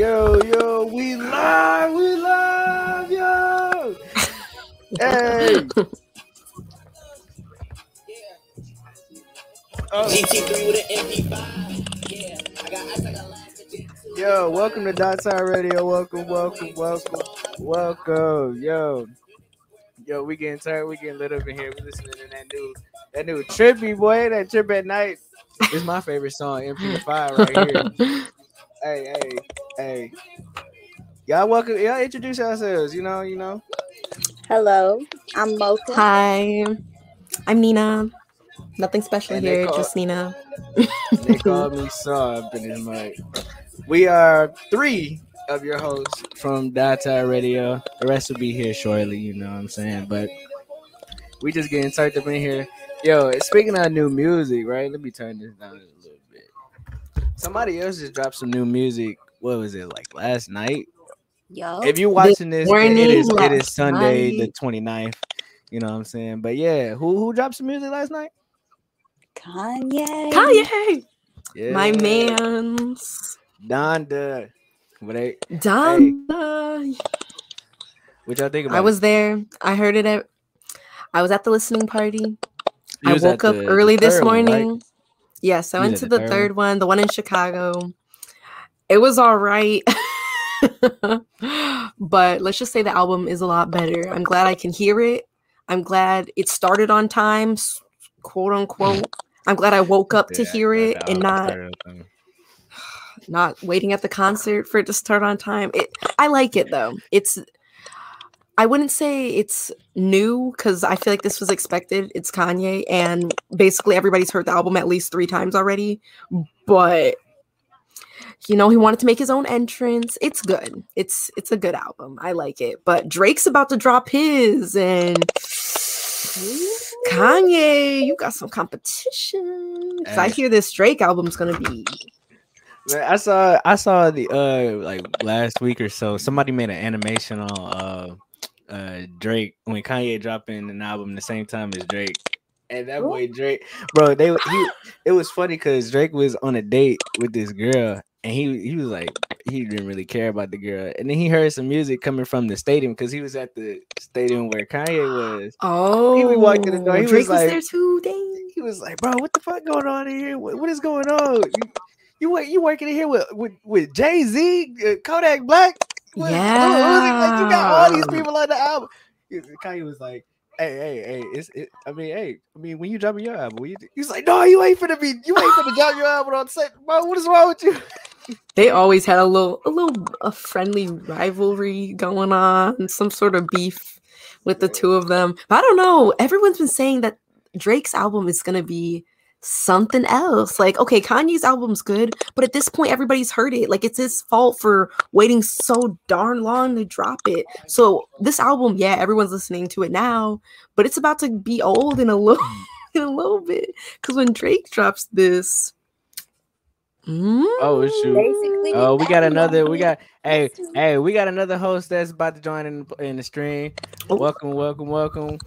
yo, yo, we live, we live, yo. Hey. Oh. Yo, welcome to DyeTie Radio. Welcome, welcome, welcome, welcome. Yo, yo, we getting tired. We getting lit up in here. We listening to that new, that new Trippie boy. That Trip at Knight. It's my favorite song, MP5 right here. hey, hey, hey. Y'all welcome. Y'all introduce yourselves. You know, you know. Hello, I'm Mocha. Hi, I'm Nina. Nothing special And here, call- just Nina. They call me Saw in his mic. We are three of your hosts from DyeTie Radio. The rest will be here shortly, you know what I'm saying? But we just getting typed up in here. Yo, speaking of new music, right? Let me turn this down a little bit. Somebody else just dropped some new music. What was it like last night? Yo, If you're watching this, it- it morning, is it is last Sunday the 29th. You know what I'm saying? But yeah, who who dropped some music last night? Kanye. Kanye, Yeah. my man's Donda. What they Donda. what y'all think about I it? was there. I heard it at. I was at the listening party. You I woke up the- the early this third one, right? morning. Yes, I You went to the the third third one, the one in Chicago. It was all right. but let's just say the album is a lot better. I'm glad I can hear it. I'm glad it started on time, quote unquote. I'm glad I woke up to Yeah, hear it and not not waiting at the concert for it to start on time. It I like it though. It's I wouldn't say it's new because I feel like this was expected. It's Kanye, and basically everybody's heard the album at least three times already. But you know, he wanted to make his own entrance. It's good. It's it's a good album. I like it. But Drake's about to drop his, and Kanye, you got some competition. I hear this Drake album's gonna be I saw I saw the uh like last week or so. Somebody made an animation on uh uh Drake when Kanye dropping an album the same time as Drake. And that boy Drake, bro, they he it was funny because Drake was on a date with this girl, and he he was like he didn't really care about the girl, and then he heard some music coming from the stadium because he was at the stadium where Kanye was. Oh, walked in the door, he was Drake was, like- there too. Dang. He was like, "Bro, what the fuck going on in here? What, what is going on? You you, you working in here with with, with Jay Z, uh, Kodak Black? What- Uzi? Like, you got all these people on the album." Kanye was like, "Hey, hey, hey! It's it. I mean, hey, I mean, when you dropping your album, you, he's like, no, you ain't finna be, you ain't finna drop your album on set, bro. What is wrong with you?" They always had a little, a little, a friendly rivalry going on, some sort of beef with the two of them. But I don't know. Everyone's been saying that Drake's album is gonna be something else. Like, okay, Kanye's album's good, but at this point, everybody's heard it. Like, it's his fault for waiting so darn long to drop it. So this album, yeah, everyone's listening to it now, but it's about to be old in a little, in a little bit. Because when Drake drops this. Oh shoot! Basically, Oh, we got another. We got hey, hey, we got another host that's about to join in in the stream. Oh. Welcome, welcome, welcome.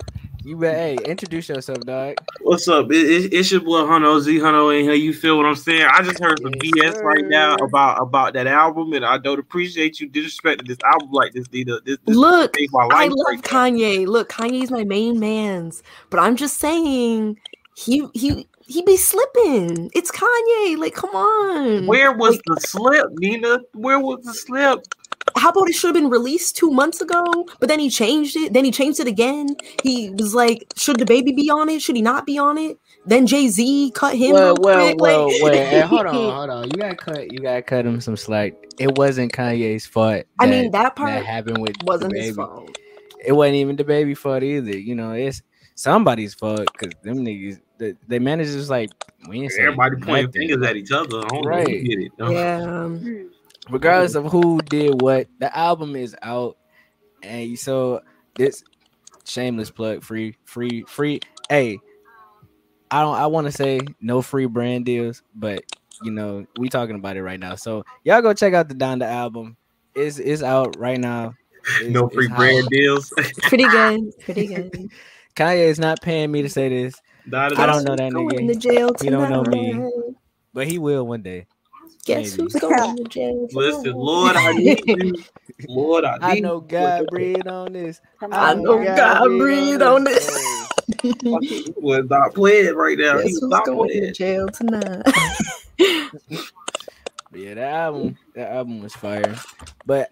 You bet. Hey, introduce yourself, dog. What's up? It, it, it's your boy Huno Z Huno in here. You feel what I'm saying? I just heard some Yes, BS right now about about that album, and I don't appreciate you disrespecting this album like this. Nina. This, this Look, made my I love right now. Kanye. Look, Kanye's my main man's, but I'm just saying he he he be slipping. It's Kanye. Like, come on. Where was Like, the slip, Nina? Where was the slip? how about it should have been released two months ago, but then he changed it. Then he changed it again. He was like, should DaBaby be on it? Should he not be on it? Then Jay Z cut him. well, well, well, like- well. Hey, hold on, hold on. You gotta cut. You gotta cut him some slack. It wasn't Kanye's fault. I mean, that part that happened with wasn't baby. his fault. It wasn't even DaBaby fault either. You know, it's somebody's fault because them niggas, the, they managers like we ain't saying Everybody pointing nothing. fingers at each other. I don't know Right. who did it. though. Yeah. Hmm. regardless of who did what, the album is out, and so this shameless plug, free, free, free. Hey, I don't. I want to say no free brand deals, but you know we talking about it right now. So y'all go check out the Donda album. It's it's out right now. It's- No free hot. brand deals. Pretty good. Pretty good. Kanye is not paying me to say this, Not I don't know that Going nigga. to jail tonight. He don't know me. but he will one day. Guess Maybe. who's going to jail? Listen. Lord, I need you. Lord, I I know God breathe on this. Come I on, know guys. God breathe on this. you. He was not playing right now. He Guess was who's not going to playing. jail tonight? Yeah, that album, that album was fire. But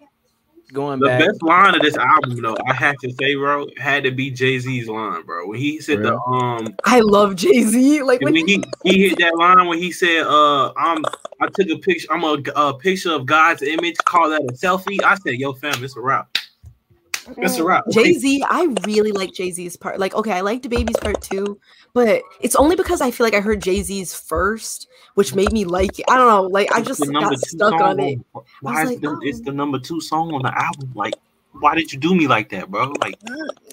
going The back, best line of this album, though, I have to say, bro, had to be Jay Z's line, bro. When he said the um, I love Jay Z. Like when when he he hit that line when he said, "Uh, I'm I took a picture. I'm a, a picture of God's image. Call that a selfie." I said, "Yo, fam, it's a wrap. It's a oh, wrap." Jay Z, I really like Jay Z's part. Like, okay, I liked DaBaby's part too, but it's only because I feel like I heard Jay Z's first, which made me like it. I don't know, like I just got stuck on it. Why was is like, the, it's oh. the number two song on the album? Like, why did you do me like that, bro? Like,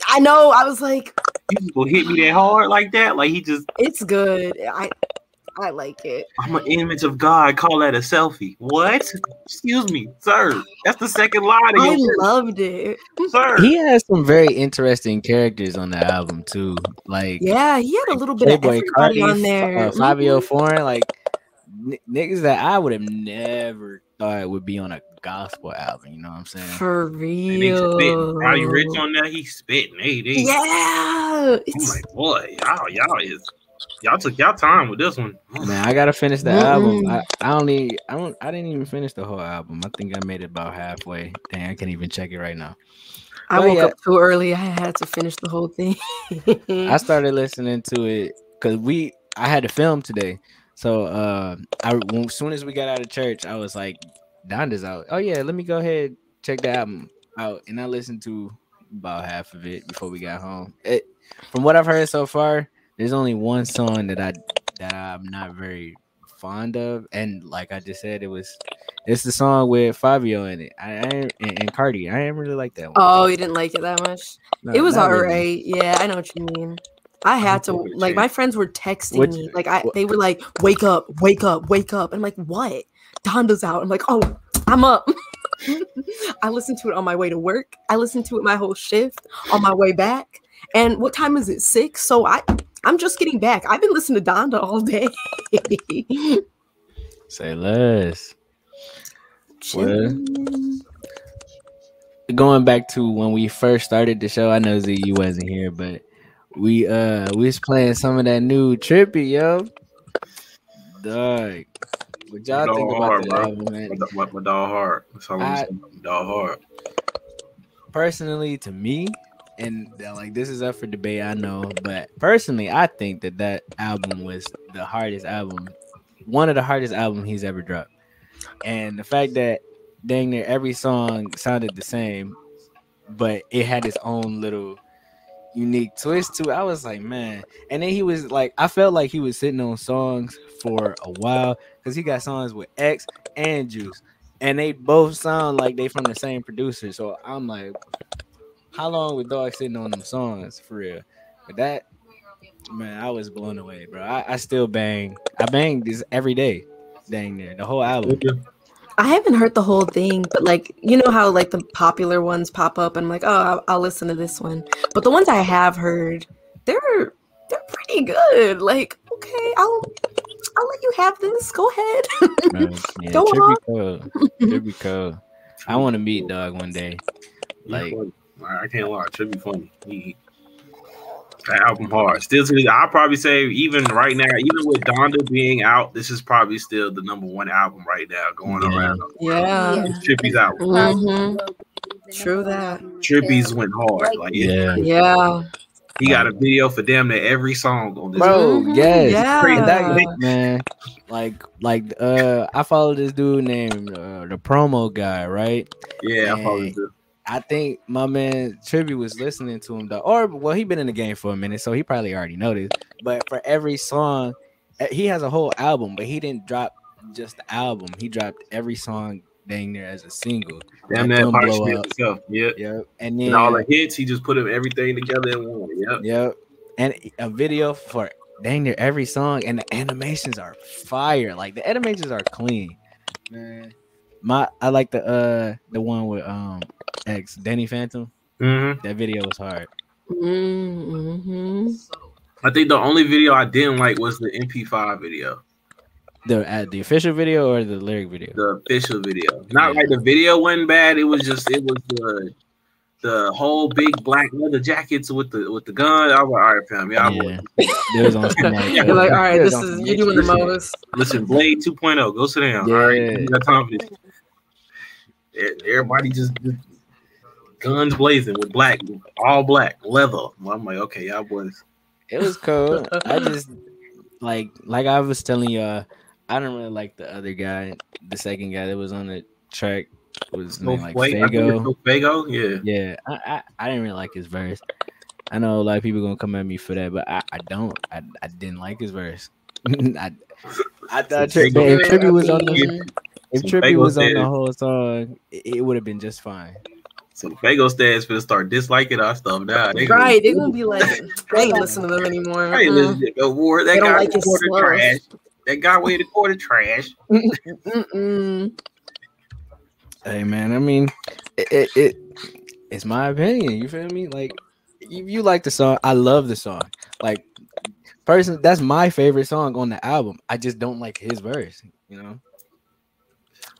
I know. I was like, you gonna hit me that hard like that? Like he just, it's good. I I like it. I'm an image of God. Call that a selfie? What? Excuse me, sir. That's the second line of I your loved it. sir. he has some very interesting characters on the album too. Like Yeah, he had a little bit of everybody Carti, on there. uh, Fivio Mhm. Foreign, like n- niggas that I would have never thought would be on a gospel album. You know what I'm saying? For And he real. Roddy Ricch on that, he spitting. Hey, they, Yeah. I'm It's, like, boy, y'all, y'all is, y'all took y'all time with this one. Man, I gotta finish the album. I, I only I don't I didn't even finish the whole album. I think I made it about halfway. Dang, I can't even check it right now. I Oh, woke yeah. up too early. I had to finish the whole thing. I started listening to it because we I had to film today. So uh I when, as soon as we got out of church, I was like, Donda's out. Oh yeah, let me go ahead check the album out. And I listened to about half of it before we got home. It from what I've heard so far, there's only one song that I that I'm not very fond of. And like I just said, it was it's the song with Fivio in it. I, I and, and Carti. I didn't really like that one. oh, you didn't like it that much? No, it was all right. really. Yeah, I know what you mean. I had to like my friends were texting Which- me like I they were like wake up wake up wake up I'm like what Donda's out I'm like oh I'm up I listened to it on my way to work I listened to it my whole shift on my way back and what time is it six so I I'm just getting back I've been listening to Donda all day Say less. Chillin'. going back to when we first started the show, I know Z you wasn't here, but we uh we was playing some of that new Trippie, yo. Dog. What y'all Dog think about hard, the album, man? My, my, my dog hard. That's all I'm I- saying. My dog hard. Personally, to me, and like this is up for debate, I know, but personally, I think that that album was the hardest album, one of the hardest albums he's ever dropped, and the fact that dang near every song sounded the same, but it had its own little unique twist to it. I was like, man. And then he was like, I felt like he was sitting on songs for a while because he got songs with X and Juice, and they both sound like they from the same producer. So I'm like, how long was Dog sitting on them songs for real? But that, man, I was blown away, bro. I, I still bang. I bang this every day, dang near the whole album. I haven't heard the whole thing, but like you know how like the popular ones pop up, and I'm like, oh, I'll, I'll listen to this one. But the ones I have heard, they're they're pretty good. Like, okay, I'll I'll let you have this. Go ahead. Man, yeah, Go on. cool. Trippie cool. I want to meet Dog one day. Like, Like, I can't lie. It should be funny. He, that album hard. Still to I'll probably say even right now, even with Donda being out, this is probably still the number one album right now going Yeah. around. yeah. It's Trippie's album. Mhm. True that. Trippie's went hard. Like yeah, Yeah. he got a video for damn near every song on this. bro. Yes, yeah. That- man. Like, like, uh, I follow this dude named uh, the promo guy, right? Yeah, I probably Hey. do. I think my man Trippie was listening to him though, or well, he been in the game for a minute, so he probably already noticed. But for every song, eh, he has a whole album, but he didn't drop just the album. He dropped every song dang near as a single. Damn that Blow Up. Yeah. Yep, and then And all the hits, he just put them everything together in one. Yep. Yep. And a video for dang near every song, and the animations are fire. Like the animations are clean. Man. My I like the uh the one with um X Danny Phantom. Mm-hmm. That video was hard. Mm-hmm. I think the only video I didn't like was the MP5 video. The at the official video or the lyric video? The official video. Not like the video wasn't bad. It was just it was the the whole big black leather jackets with the with the gun. I was like, all right, fam, y'all Yeah. They was on some like, You're like, all right, this is you're doing the most. Listen, Blade 2.0, go sit down. All right, Yeah. you got time for this. E- Everybody just, just guns blazing with black, all black leather. I'm like, okay, y'all boys. It was cool. I just like like I was telling y'all, I don't really like the other guy, the second guy that was on the track was oh, his name like Wait, I think it's Fago. Fago, yeah. Yeah, I, I I didn't really like his verse. I know a lot of people gonna come at me for that, but I, I don't. I, I didn't like his verse. I I thought Some Tri- Fago- if Trippie was on the if Trippie was on the whole song, it, it would have been just fine. So Fago stands for to start disliking our stuff now. They Right, they're gonna be like, I ain't listen to them anymore. I ain't Mm. listening to no more. That They don't guy like his recorded trash. That guy weighed a quarter trash. Hey man, I mean, it, it, it it's my opinion. You feel me? Like, if you like the song, I love the song. Like, person, that's my favorite song on the album. I just don't like his verse. You know,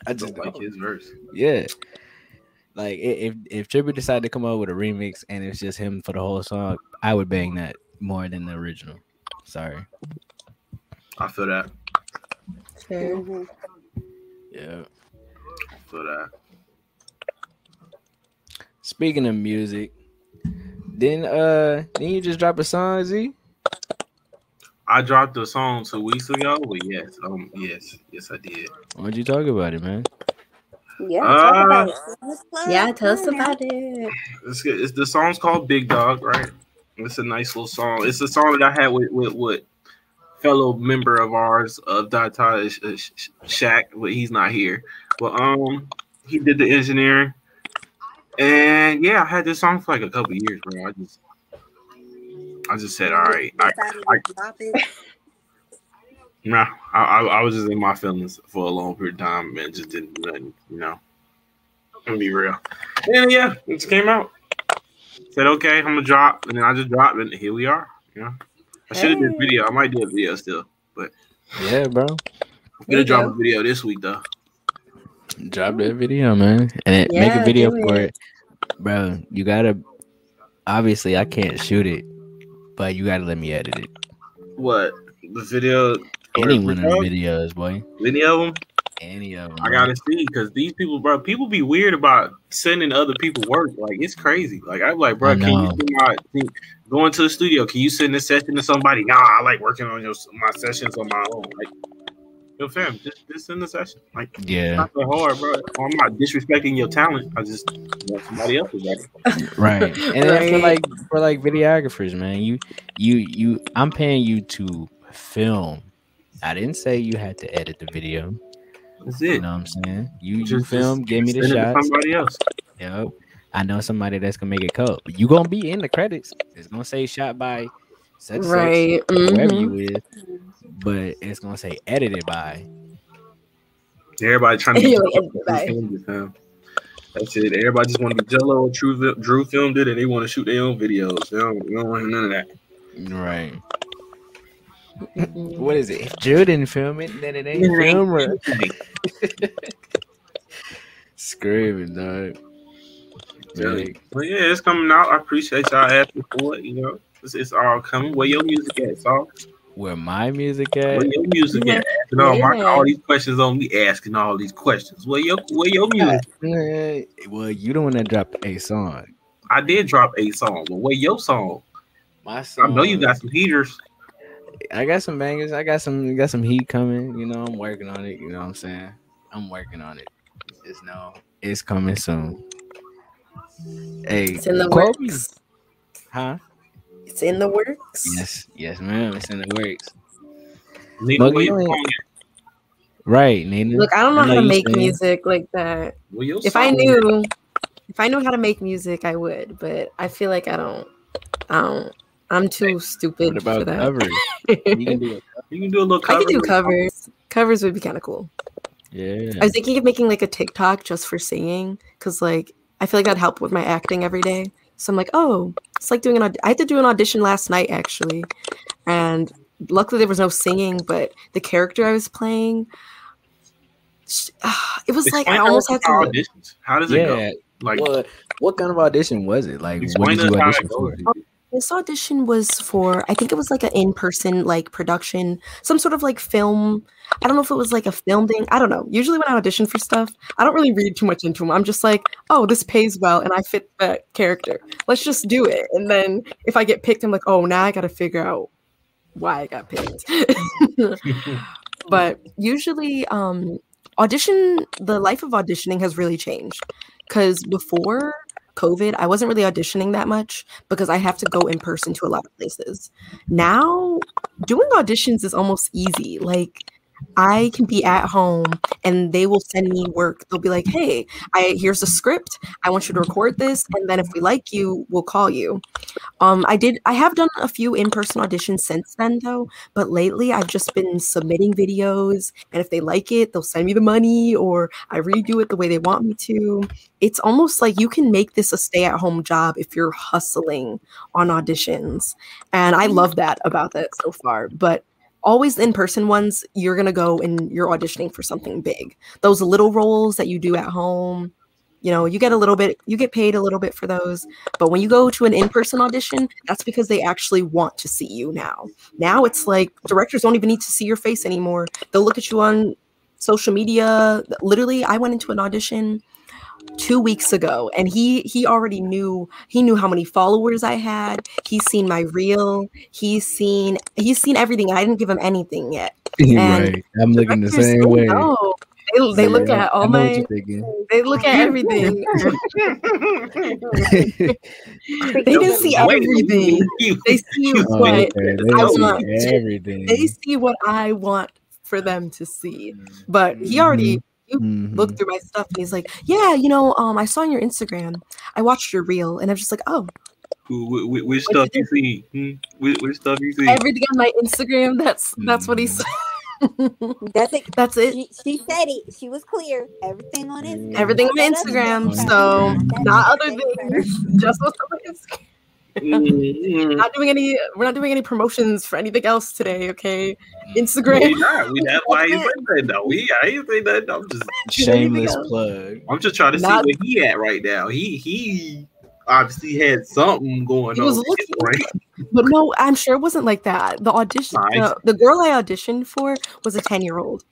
I I just don't like don't. his verse. Yeah. Like if if Trippie decided to come up with a remix and it's just him for the whole song, I would bang that more than the original. Sorry. I feel that. Fair. Yeah. I feel that. Speaking of music, then uh then you just drop a song, Z? I dropped a song two weeks ago, but yes, um, yes, yes, I did. Why'd you talk about it, man? Yeah, Uh, talk about it. Let's play Yeah, tell us Come on now. about it. It's, it's the song's called Big Dog, right? It's a nice little song. It's a song that I had with with, with fellow member of ours of Data Sh- Sh- Shaq, but he's not here. But um, he did the engineering, and yeah, I had this song for like a couple years, bro. I just, I just said, all right, I, Decided I- to drop it. Nah, I, I, I was just in my feelings for a long period of time and just didn't do nothing, you know. I'm gonna be real. And yeah, it just came out. Said okay, I'm gonna drop, and then I just dropped, and here we are. You know, I should have did Hey. video. I might do a video still. But yeah, bro. I'm gonna you drop go. a video this week though. Drop that video, man. And it, make a video for it. it. Bro, you gotta obviously I can't shoot it, but you gotta let me edit it. What the video? Any one of the videos, boy. Any of them? Any of them. I gotta see because these people, bro, people be weird about sending other people work. Like it's crazy. Like I'm like, bro, can you know. send my can- going to the studio? Can you send a session to somebody? Nah, I like working on your my sessions on my own. Like, yo, fam, just just send the session. Like, Yeah, not that hard, bro. I'm not disrespecting your talent. I just want somebody else's work. right. And then for Right. like for like videographers, man, you you you I'm paying you to film. I didn't say you had to edit the video. That's it. You know what I'm saying? You you Just- film, just give me the send it to shots. Somebody else. Yep. I know somebody that's gonna make it cut. But you gonna be in the credits. It's gonna say shot by such and such, Right. whoever you mm-hmm. with, but it's gonna say edited by. Everybody trying to You're be like, everybody. filmed it, fam. That's it. Everybody just want to be Jello or Drew, Drew filmed it, and they want to shoot their own videos. They don't, they don't want none of that. Right. What is it? If Drew didn't film it, then it ain't film right. Screaming, dog. Really. But yeah, it's coming out. I appreciate y'all asking for it. You know, it's, it's all coming. Where your music at, Saul? Where my music at? Where your music Yeah. at? Asking all, my, Yeah. all these questions on me, asking all these questions. Where your where your music? Eh, Well, you don't want to drop a song. I did drop a song, but where your song? My song. I know you got some heaters. I got some bangers. I got some got some heat coming. You know, I'm working on it. You know what I'm saying? I'm working on it. Just know it's coming soon. Hey, It's in the quote me. works. Huh? It's in the works. Yes, yes, ma'am. It's in the works. Nigga, Muggy, where your you ain't- song at? Right, Nina. Look, I don't know I know how to make saying- music like that. Where your If I song knew, if I knew how to make music, I would. But I feel like I don't. I don't. I'm too stupid What for that. covers? You can do it. You can do a little I cover. could do covers. Covers would be kind of cool. Yeah. I was thinking of making like a TikTok just for singing, because like I feel like that'd help with my acting every day. So I'm like, oh, it's like doing an. Aud- I had to do an audition last night actually, and luckily there was no singing, but the character I was playing, sh- ah, it was like I almost us had our to. auditions. How does it go? Like, What what kind of audition was it? Like what did you audition it for? This audition was for I think it was like an in-person like production, some sort of like film. I don't know if it was like a film thing. I don't know. Usually when I audition for stuff, I don't really read too much into them. I'm just like, oh, this pays well and I fit that character. Let's just do it. And then if I get picked, I'm like, oh, now I got to figure out why I got picked. but usually, um, audition the life of auditioning has really changed because before COVID, I wasn't really auditioning that much because I have to go in person to a lot of places. Now, doing auditions is almost easy. Like, I can be at home and they will send me work. They'll be like, "Hey, I here's a script. I want you to record this, and then if we like you, we'll call you." Um, I did. I have done a few in-person auditions since then, though. But lately, I've just been submitting videos, and if they like it, they'll send me the money, or I redo it the way they want me to. It's almost like you can make this a stay-at-home job if you're hustling on auditions, and I love that about that so far. But always in-person ones, you're gonna go and you're auditioning for something big. Those little roles that you do at home you know you get a little bit you get paid a little bit for those but when you go to an in-person audition that's because they actually want to see you now. Now it's like directors don't even need to see your face anymore. They'll look at you on social media. Literally i went into an audition two weeks ago and he he already knew he knew how many followers i had he's seen my reel he's seen he's seen everything i didn't give him anything yet And right. I'm looking the same way. know. they, they look at all my they look at everything they didn't see everything they see Oh, what okay. They I want. everything. they see what I want for them to see. But he already mm-hmm. Mhm. looked through my stuff and he's like, "Yeah, you know, um, I saw on your Instagram. I watched your reel, and I was just like, oh, Wh- wh- Which stuff you see? Hmm? Which, which stuff you see? everything on my Instagram. That's that's what he Mm. said. That's it. that's it. She, she said it. She was clear. Everything on Instagram. Everything on Instagram. So not other things. Just what's on Instagram. Mm-hmm. Not doing any. We're not doing any promotions for anything else today. Okay, We Instagram. not. We that's why I ain't saying that though. We I ain't saying that. I'm just Shameless plug. I'm just trying to Not- see where he at right now. He he obviously had something going He on. was looking- brain. But no, I'm sure it wasn't like that. The audition, Nice. the, the girl I auditioned for was a 10 year old.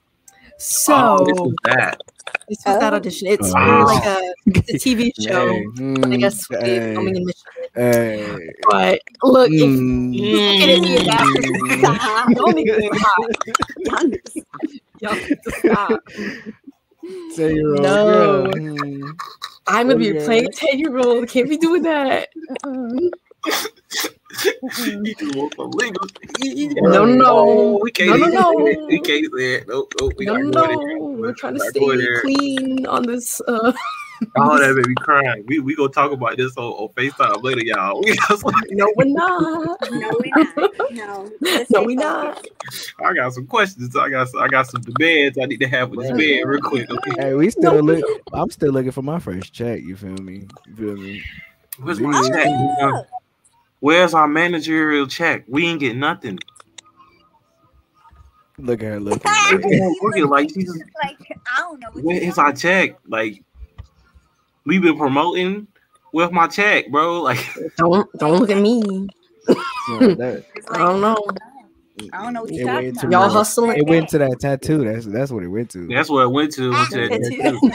So Oh, this was that. this was that Oh. audition. It's for like a, a TV show. Hey, I guess mm, they filming in Michigan. Hey, But look, if mm, you look at me now, y'all need to stop. Y'all need to Y'all need to stop. Ten-year-old No. girl. I'm gonna be Okay. playing 10 year old. Can't be doing that. He just want some legal. No, no. we can't. No, no, We, no. we can't say it. Nope, nope. We no, no. We're trying to stay clean on this. Uh, Oh, that baby crying. We we gonna talk about this on, on Facetime later, y'all. We just no, we're not. No, we're not. No. No, we not. I got some questions. I got some, I got some demands I need to have with this man real quick. Okay, Hey, we still No, look. I'm still looking for my first check. You feel me? You feel me? where's my Oh, check? yeah. Where's our managerial check? We ain't get nothing. Look at her looking. Ah. like- Looking like she's Like I don't know. What Where our check? Like we've been promoting with my check, bro. Like Don't don't look at me. Yeah, that- It's I don't know. I don't know what you're talking about. Y'all hustling. It went to that tattoo. That's that's what it went to. that's what it went to. Went to tattoo.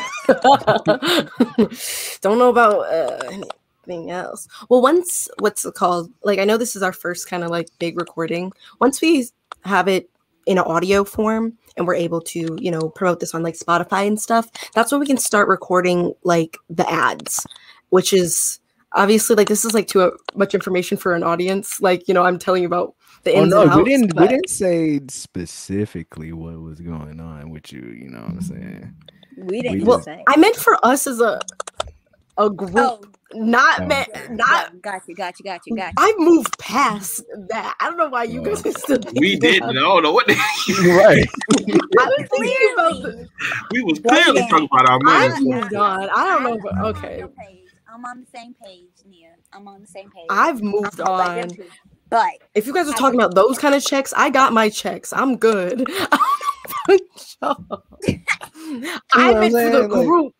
tattoo. don't know about uh, anything else. Well, once what's it called? Like I know this is our first kind of like big recording. Once we have it in an audio form and we're able to, you know, promote this on like Spotify and stuff, that's when we can start recording like the ads, which is obviously like this is like too uh, much information for an audience. Like, you know, I'm telling you about the Oh ins no, and outs. we didn't. We didn't say specifically what was going on with you. You know what I'm saying? We didn't Well, say. I meant for us as a a oh, group, Oh, not Oh. meant not got you, got you, got you, got you. I've moved past that. I don't know why you Oh. guys are still thinking We didn't. I don't know what the, right. I was thinking about the, Clearly. we was clearly Yeah. talking about our I man. moved on. I don't know, but I'm on okay. page. I'm on the same page, Nia. I'm on the same page. I've moved I'm on. But If you guys are I talking about those kind of checks, I got my checks. I'm good. I I'm meant for the saying? Like- group.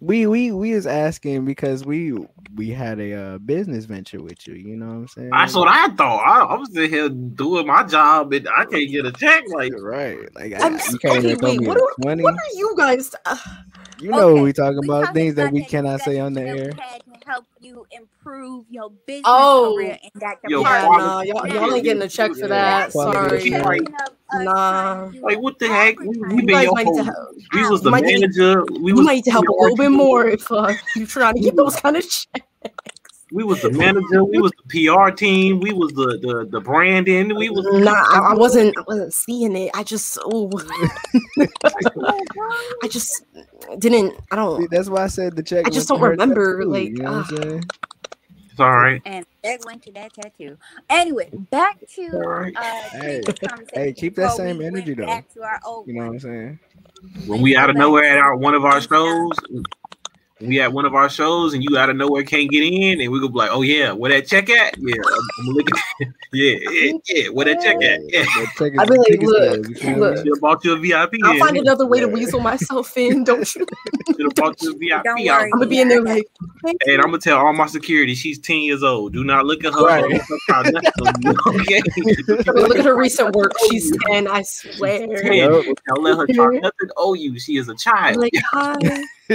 We we we was asking because we we had a uh, business venture with you. You know what I'm saying? That's what I thought. I, I was sitting here doing my job and I can't get a check. Like, right. Like I'm I, s- you can't okay, even throw wait, me what are- what are you guys? Uh, You know what Okay, we talking we about talking things that we cannot say on the investment air. That we had to help you improve your business Oh. career in that Yo, yeah, department. nah, y'all, quality- y'all ain't getting a check for that. Sorry. Like, Nah. like what the heck? We, we You been guys your might need whole, we was the You might need- manager. We You was might need to help a little bit more if uh, you're trying to get those kind of checks. We was the manager. We was the PR team. We was the the, the branding. We was Nah, I, I wasn't. I wasn't seeing it. I just. Oh, I just didn't. I don't. that's why I said the check. I just don't remember, tattoo, like, you know what I'm saying? It's all right. And that went to that tattoo. Anyway, back to Alright. uh, Hey, hey, keep that same we energy, though. Back to our old You know what I'm saying? When we out of nowhere at our one of our shows, we at one of our shows, and you out of nowhere can't get in, and we go be like, "Oh yeah, where that check at? Yeah, I'm, I'm looking. yeah, yeah, yeah, where that check at? Yeah, check I'd be like, look, stubs, you feel look. me? should have bought you a VIP. I'll in. find another way to weasel myself in. Don't you? Should have bought you a VIP. Don't worry. I'm gonna be in there like. thank And. I'm gonna tell all my security she's 10 years old. Do not look at her. Right. okay. Look at her recent work. She's ten. I swear. 10. Yup. Don't let her talk nothing owe you. She is a I'm child. like, hi,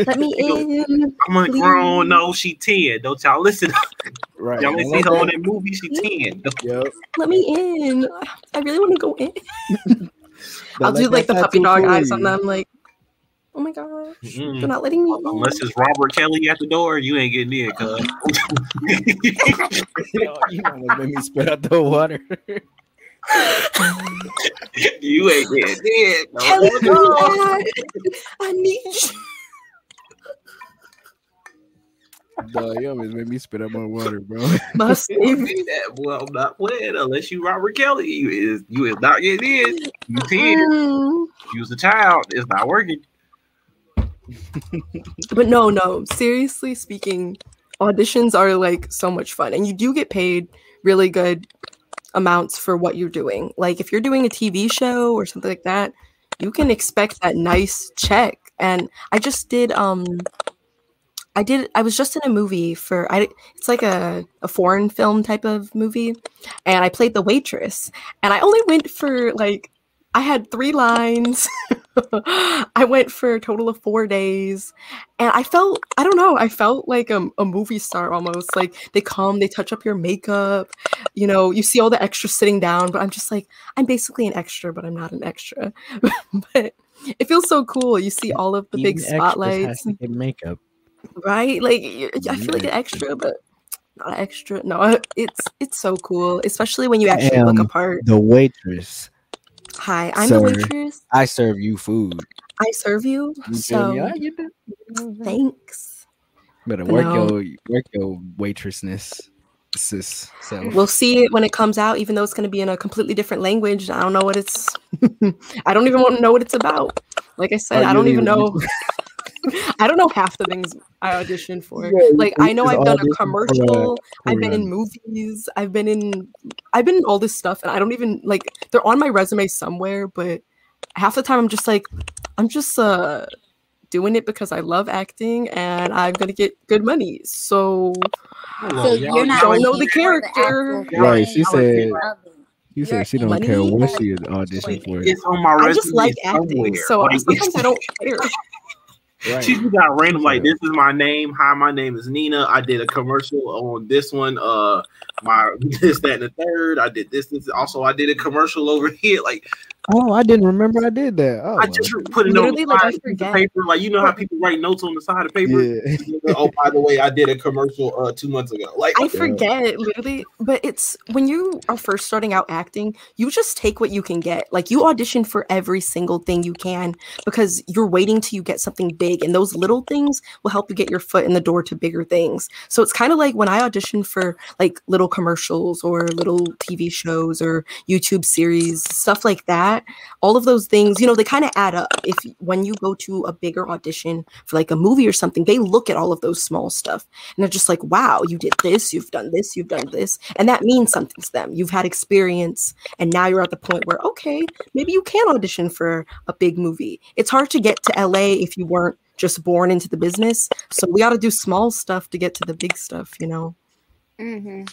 let me in. I'm a grown. No, she 10. Don't y'all listen. Right. Y'all ain't see her on that- that movie. She 10. Yup. Let me in. I really want to go in. I'll let do like the puppy dog fool eyes on you. them. Like, oh my gosh, Mm. they're not letting me. in. Unless it's Robert Kelly at the door, you ain't getting in, cuz. you almost made me spit out the water. you ain't getting in. No. Kelly, Dad, I need you. Dog, you almost made me spit out my water, bro. Must You ain't that. Well, I'm not playing unless you Robert Kelly. You is you is not getting in. You 10. Mm. You was a child. It's not working. But no, no. Seriously speaking, auditions are like so much fun, and you do get paid really good amounts for what you're doing. Like if you're doing a TV show or something like that, you can expect that nice check. And I just did um I did I was just in a movie for I it's like a, a foreign film type of movie and I played the waitress and I only went for like I had three lines. I went for a total of four days and I felt I don't know, I felt like a, a movie star almost. Like they come, they touch up your makeup, you know, you see all the extras sitting down, but I'm just like, I'm basically an extra, but I'm not an extra. but it feels so cool. You see all of the big Even extras spotlights, has to get makeup. Right? Like I feel like an extra, but not an extra. No, it's it's so cool, especially when you actually look apart. The waitress. Hi, I'm Sir. the waitress. I serve you food. I serve you. You? So thanks. Better work No. your work your waitressness. Sis. So We'll see it when it comes out, even though it's going to be in a completely different language. I don't know what it's. I don't even want to know what it's about. Like I said, Oh, I don't even- know. I don't know half the things I auditioned for. Yeah, Like I know I've done a auditioned for, uh, commercial. I've been in movies. I've been in. I've been in all this stuff, and I don't even like. They're on my resume somewhere, but half the time I'm just like, I'm just uh doing it because I love acting and I'm gonna get good money. So So you're not don't know the looking for the character. Right, she said- You You're said she don't care what she is auditioning for. It's on my resume. I just like acting, somewhere. so Like, sometimes I don't care. Right. She just got random like this is my name. Hi, my name is Nina. I did a commercial on this one. Uh my this, that, and the third. I did this, this also I did a commercial over here. Like Oh, I didn't remember I did that. Oh, I just put it on Literally, the like, I side of the paper. Like you know how people write notes on the side of paper. yeah. oh, by the way, I did a commercial uh two months ago. Like I forget literally, but it's when you are first starting out acting, you just take what you can get. Like you audition for every single thing you can because you're waiting till you get something big, and those little things will help you get your foot in the door to bigger things. So it's kind of like when I audition for like little commercials or little TV shows or YouTube series, stuff like that. that, all of those things, you know, they kind of add up. If when you go to a bigger audition for like a movie or something, they look at all of those small stuff and they're just like, wow, you did this, you've done this, you've done this. And that means something to them. You've had experience and now you're at the point where, okay, maybe you can audition for a big movie. It's hard to get to LA if you weren't just born into the business. So we got to do small stuff to get to the big stuff, you know? Mm-hmm.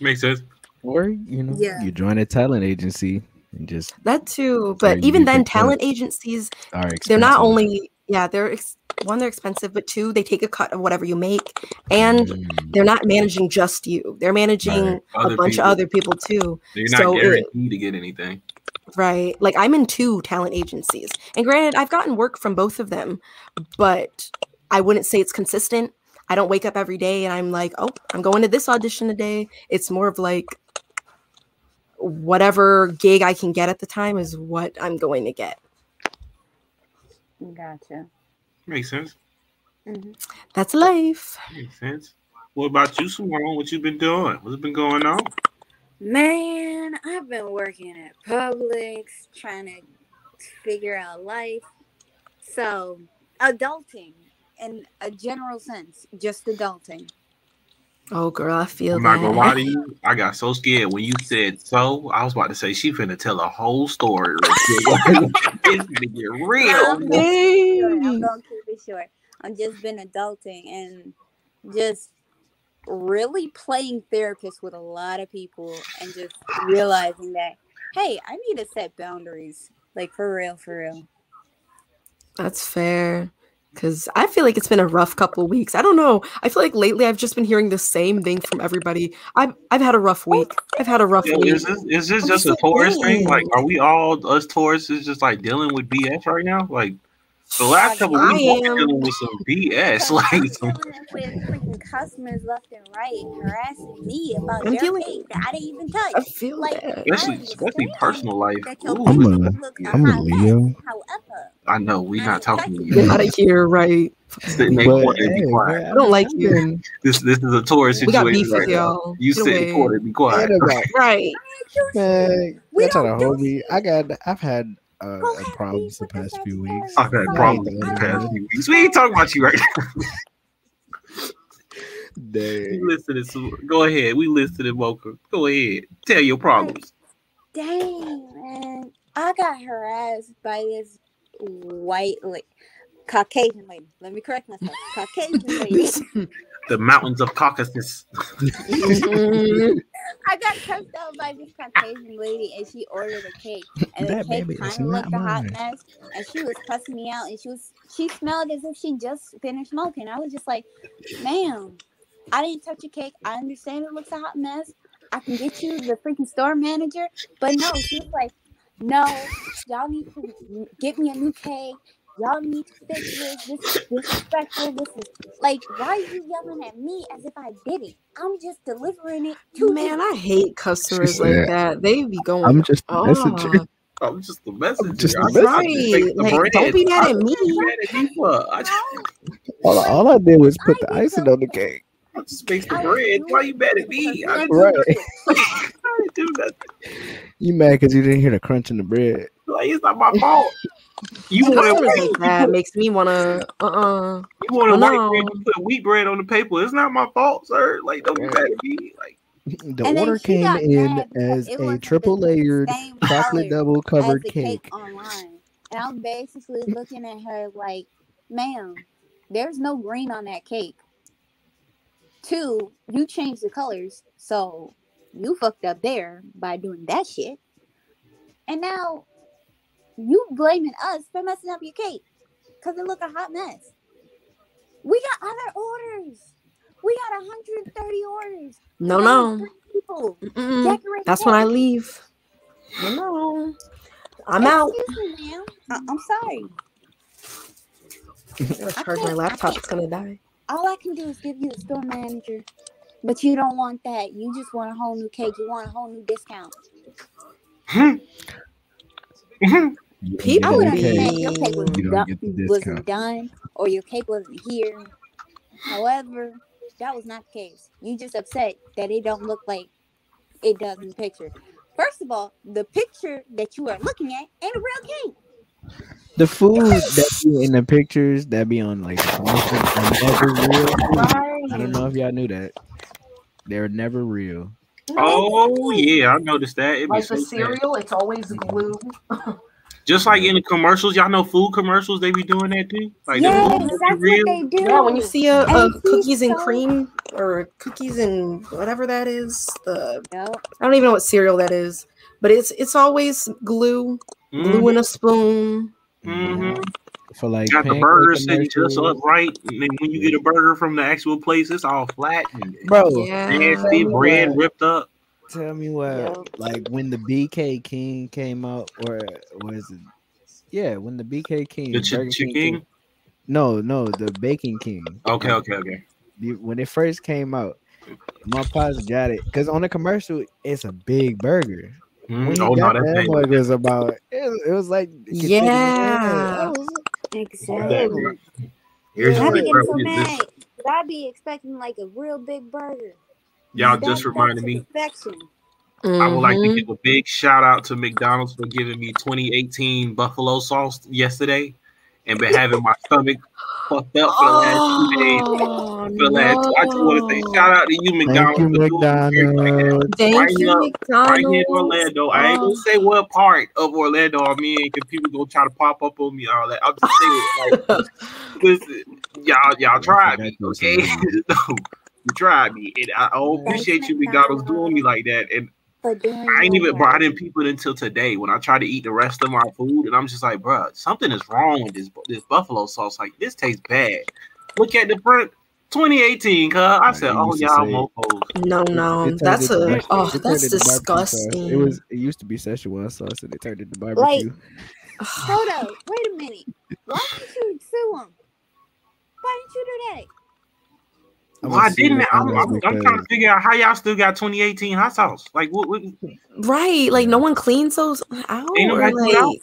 Makes sense. Or you know, Yeah. you join a talent agency and just That too. But even then, talent agencies are they're not only, yeah, they're, ex- one, they're expensive, but two, they take a cut of whatever you make. And Mm. they're not managing just you, they're managing Right. a bunch people. of other people too. You're not So it- guaranteed to get anything. Right. Like I'm in two talent agencies. And granted, I've gotten work from both of them, but I wouldn't say it's consistent. I don't wake up every day and I'm like, oh, I'm going to this audition today. It's more of like whatever gig I can get at the time is what I'm going to get. Gotcha. Makes sense. hmm That's life. Makes sense. What about you, Simone? What you been doing? What's been going on? Man, I've been working at Publix, trying to figure out life. So, adulting in a general sense, just adulting. Oh, girl, I feel I'm not gonna lie to you. I got so scared when you said so. I was about to say she finna tell a whole story. it's gonna get real. I'm gonna keep it short. I'm gonna keep it short. I've just been adulting and just really playing therapist with a lot of people and just realizing that, hey, I need to set boundaries. Like for real, for real. That's fair. Cause I feel like it's been a rough couple weeks. I don't know. I feel like lately I've just been hearing the same thing from everybody. I've I've had a rough week. I've had a rough Yo, week. is this is this just a Taurus thing? Like, are we all us Taurus is just like dealing with BS right now? Like the last couple I weeks, we've been am. dealing with some BS. Like, some, freaking customers left and right harassing me about I'm their dealing- that I didn't even touch. I feel Like, that. especially I especially personal life. Ooh, I'm pictures a- look I'm a hot Leo. However, I know we're not talking to Get out of here, right? Sit in that But, corner and be quiet. man, I don't like I've you. This this is a Taurus We got situation beef right with y'all. You Get sit in the away. corner and be quiet. Ain't about- Right. Man, We y'all trying to don't do hold me. I got. I've had uh, Go uh, problems the past few weeks. I've had problems the past few weeks. We ain't talking about you right now. it. We Dang. listening. So go ahead. We listed in Mocha. Go ahead. Tell your problems. dang, man. I got harassed by this white, like, Caucasian lady. Let me correct myself. Caucasian lady. The mountains of Caucasus. Mhm. I got cussed out by this Caucasian lady, and she ordered a cake, and the That cake kind of not looked a hot mess, and she was cussing me out, and she was she smelled as if she just finished smoking. I was just like, "Ma'am, I didn't touch your cake. I understand it looks a hot mess. I can get you the freaking store manager, but no." She was like, "No, y'all need to get me a new cake." Y'all need to fix this. This is disrespectful. This is like, why are you yelling at me as if I did it? I'm just delivering it to you. Man, you. I hate customers She like that. They be going. I'm just a messenger. off. I'm just the messenger. just the I messenger. I just baked the Right. Like, don't be mad I- at me. What mad at me for? I All, all I did was put I the icing on the cake. I just baked the I bread. do Why you mad at me? I Right. I didn't do nothing. You mad because you didn't hear the crunch in the bread? Like it's not my fault. You Customers wanted like that makes me wanna. Uh. uh you wanted Oh, white no. bread. You put wheat bread on the paper. It's not my fault, sir. Like don't be mad at me. Like The And order came in as a triple layered chocolate double covered cake. cake online. And I'm basically looking at her like, ma'am, there's no green on that cake. Two, you changed the colors, so you fucked up there by doing that shit. And now you blaming us for messing up your cake because it look a hot mess. We got other orders. We got 130 orders. No, no. People That's when I leave. No, no. I'm out. Me, ma'am. I- I'm sorry. I'm charge my laptop. It's gonna die. All I can do is give you a store manager, but you don't want that. You just want a whole new cake. You want a whole new discount. Oh, you don't People I would a cake. understand your cake was You don't done, wasn't done or your cake wasn't here. However, that was not the case. You just upset that it don't look like it does in the picture. First of all, the picture that you are looking at ain't a real cake. The food that be in the pictures that be on like the commercials are never real. I don't know if y'all knew that. They're never real. Oh yeah, I noticed that. It be Like so the sad. cereal, it's always glue. Just like in the commercials, y'all know food commercials, they be doing that too. Like them yes, that's real. what they do. Yeah, when you see a, a And see cookies and so- cream or cookies and whatever that is, the Yep. I don't even know what cereal that is, but it's it's always glue, glue in a spoon. Mhm. For like Got the pancake burger sitting just commercials. upright, and then when you get a burger from the actual place, it's all flat and Bro, Yeah. nasty, bread ripped up. Tell me what, Yeah. like when the BK King came out, or was it? Yeah, when the BK King, The ch- Burger King came- No, no, the Bacon King. Okay, okay, okay. When it first came out, my pops got it because on the commercial, it's a big burger. Mm, Oh no, got that, bad. boy, it was about. It it was like it could fit in your hand. Yeah. Was- Exactly. Here's I be the- getting so this- mad. 'cause I be expecting like a real big burger. Y'all That- just reminded to me. Perfection. I would like to Mhm. give a big shout out to McDonald's for giving me 2018 buffalo sauce yesterday, and been having my stomach fucked up for the last two days. Oh, For the last, I just want to say shout out to you, McDonald's. Thank McDonald's. you, for doing everything like that. McDonald's. Thank Right you, here- McDonald's. Right here in Orlando. I ain't gonna Oh. say what part of Orlando I'm in because people gonna try to pop up on me and all that. I'll just say it like, listen, y'all, y'all tried me, okay? no, you tried me, and I, I don't Thanks, appreciate you, McDonald's, doing me like that. And I ain't even part. brought in people until today when I try to eat the rest of my food, and I'm just like, bruh, something is wrong with this this buffalo sauce. Like this tastes bad. Look at the front. 2018, cuz I said, "Oh y'all say- mofos." No, no, It turned that's a bar- oh, that's into disgusting. It was. It used to be Szechuan sauce, and it turned into barbecue. Like- Hold up. Wait a minute. Why didn't you sue him? Why didn't you do that? I'm Why gonna didn't it it? I'm, I'm, I'm trying to figure out how y'all still got 2018 hot sauce. Like, what? what right, like no one cleans those out. Ain't nobody clean out? like,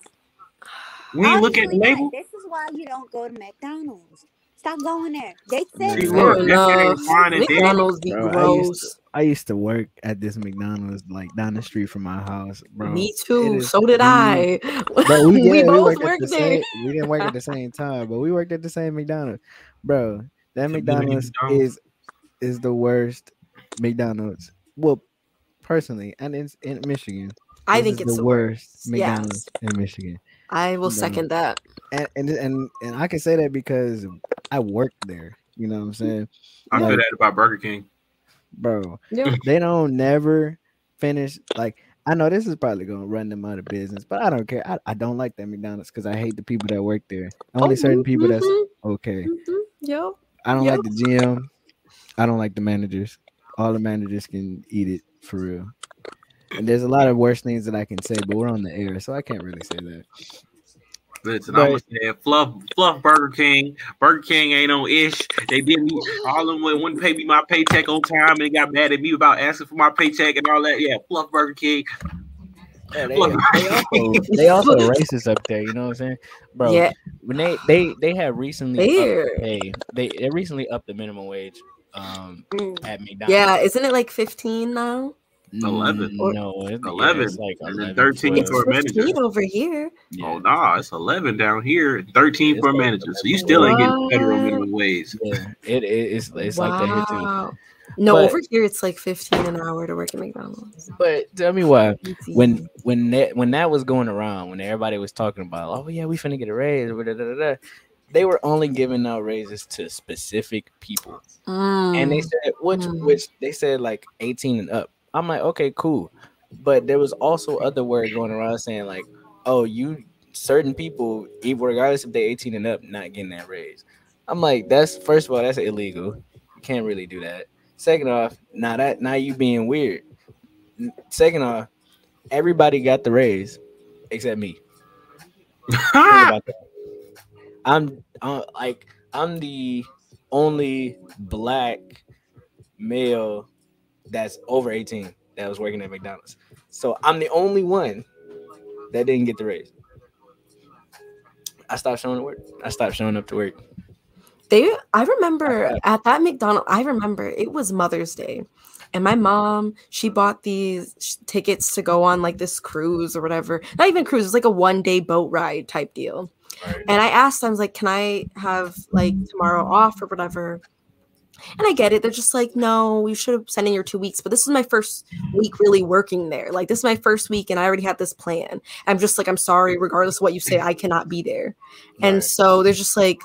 when look at the label, This is why you don't go to McDonald's. Stop going there. They said See, look, fair that enough. ain't fine and dandy. McDonald's be Bro, I used gross. I used to work at this McDonald's like down the street from my house, bro. Me too. So did I. Bro, we, we yeah, we both worked, worked the there. same. We didn't work at the same time, but we worked at the same McDonald's, bro. That It's a mini McDonald's McDonald's. is is the worst McDonald's. Well, personally, and it's in Michigan, I think it's the worst Yes. McDonald's in Michigan. I will No. second that. And, and and and I can say that because I worked there. You know what I'm saying, I feel Like- that about Burger King. bro? Yeah. They don't never finish. Like I know this is probably gonna run them out of business, but I don't care. I, I don't like that McDonald's because I hate the people that work there. Only Oh, certain people that's mhm, okay. mhm. Yep. I don't Yep. like the GM. I don't like the managers. All the managers can eat it for real. And there's a lot of worse things that I can say, but we're on the air, so I can't really say that. Listen, But- I'm gonna say fluff, fluff Burger King. Burger King ain't on ish. They did me all of them would- wouldn't pay me my paycheck on time, and they got mad at me about asking for my paycheck and all that. Yeah, fluff Burger King. Yeah, they, they also they also racist up there. You know what I'm saying, bro? Yeah. When they they they have recently upped There. the pay. They they recently upped the minimum wage um Mm. at McDonald's. Yeah. Isn't it like 15 now? 11. Mm, No, it, 11, Yeah, it's like and 13 12. for a manager. 15 over here. Yeah. Oh nah, it's 11 down here, 13 It's for a like manager. So you still ain't getting federal What? minimum wage. Yeah, it, it it's it's like that here too. Wow. No, But- over here it's like 15 an hour to work at McDonald's. But tell me why when when that when that was going around, when everybody was talking about, oh yeah, we finna get a raise, da, da, da, da, they were only giving out raises to specific people, and they Mm. said which Mm. which they said like eighteen and up. I'm like, okay, cool, but there was also other word going around saying like, oh, you certain people, even regardless if they 18 and up, not getting that raise. I'm like, that's first of all, that's illegal. You can't really do that. Second off, now that now you being weird. Second off, everybody got the raise except me. Think about that. I'm uh, like I'm the only black male that's over 18 that was working at McDonald's. So I'm the only one that didn't get the raise. I stopped showing up to work. I stopped showing up to work. They I remember at that McDonald, I remember it was Mother's Day. And my mom, she bought these sh- tickets to go on like this cruise or whatever. Not even cruise, it's like a one day boat ride type deal. And I asked them, I was like, can I have like tomorrow off or whatever? And I get it. They're just like, no, you should have sent in your two weeks. But this is my first week really working there. Like, this is my first week, and I already had this plan. I'm just like, I'm sorry, regardless of what you say, I cannot be there. And so they're just like,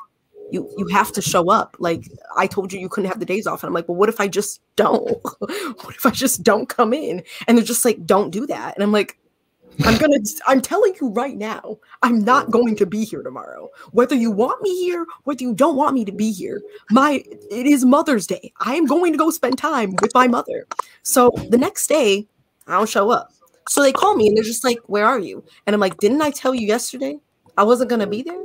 you you have to show up. Like, I told you you couldn't have the days off. And I'm like, well, what if I just don't? what if I just don't come in? And they're just like, don't do that. And I'm like, I'm gonna I'm telling you right now, I'm not going to be here tomorrow. Whether you want me here, whether you don't want me to be here. My it is Mother's Day. I am going to go spend time with my mother. So the next day, I don't show up. So they call me and they're just like, Where are you? And I'm like, Didn't I tell you yesterday I wasn't gonna be there?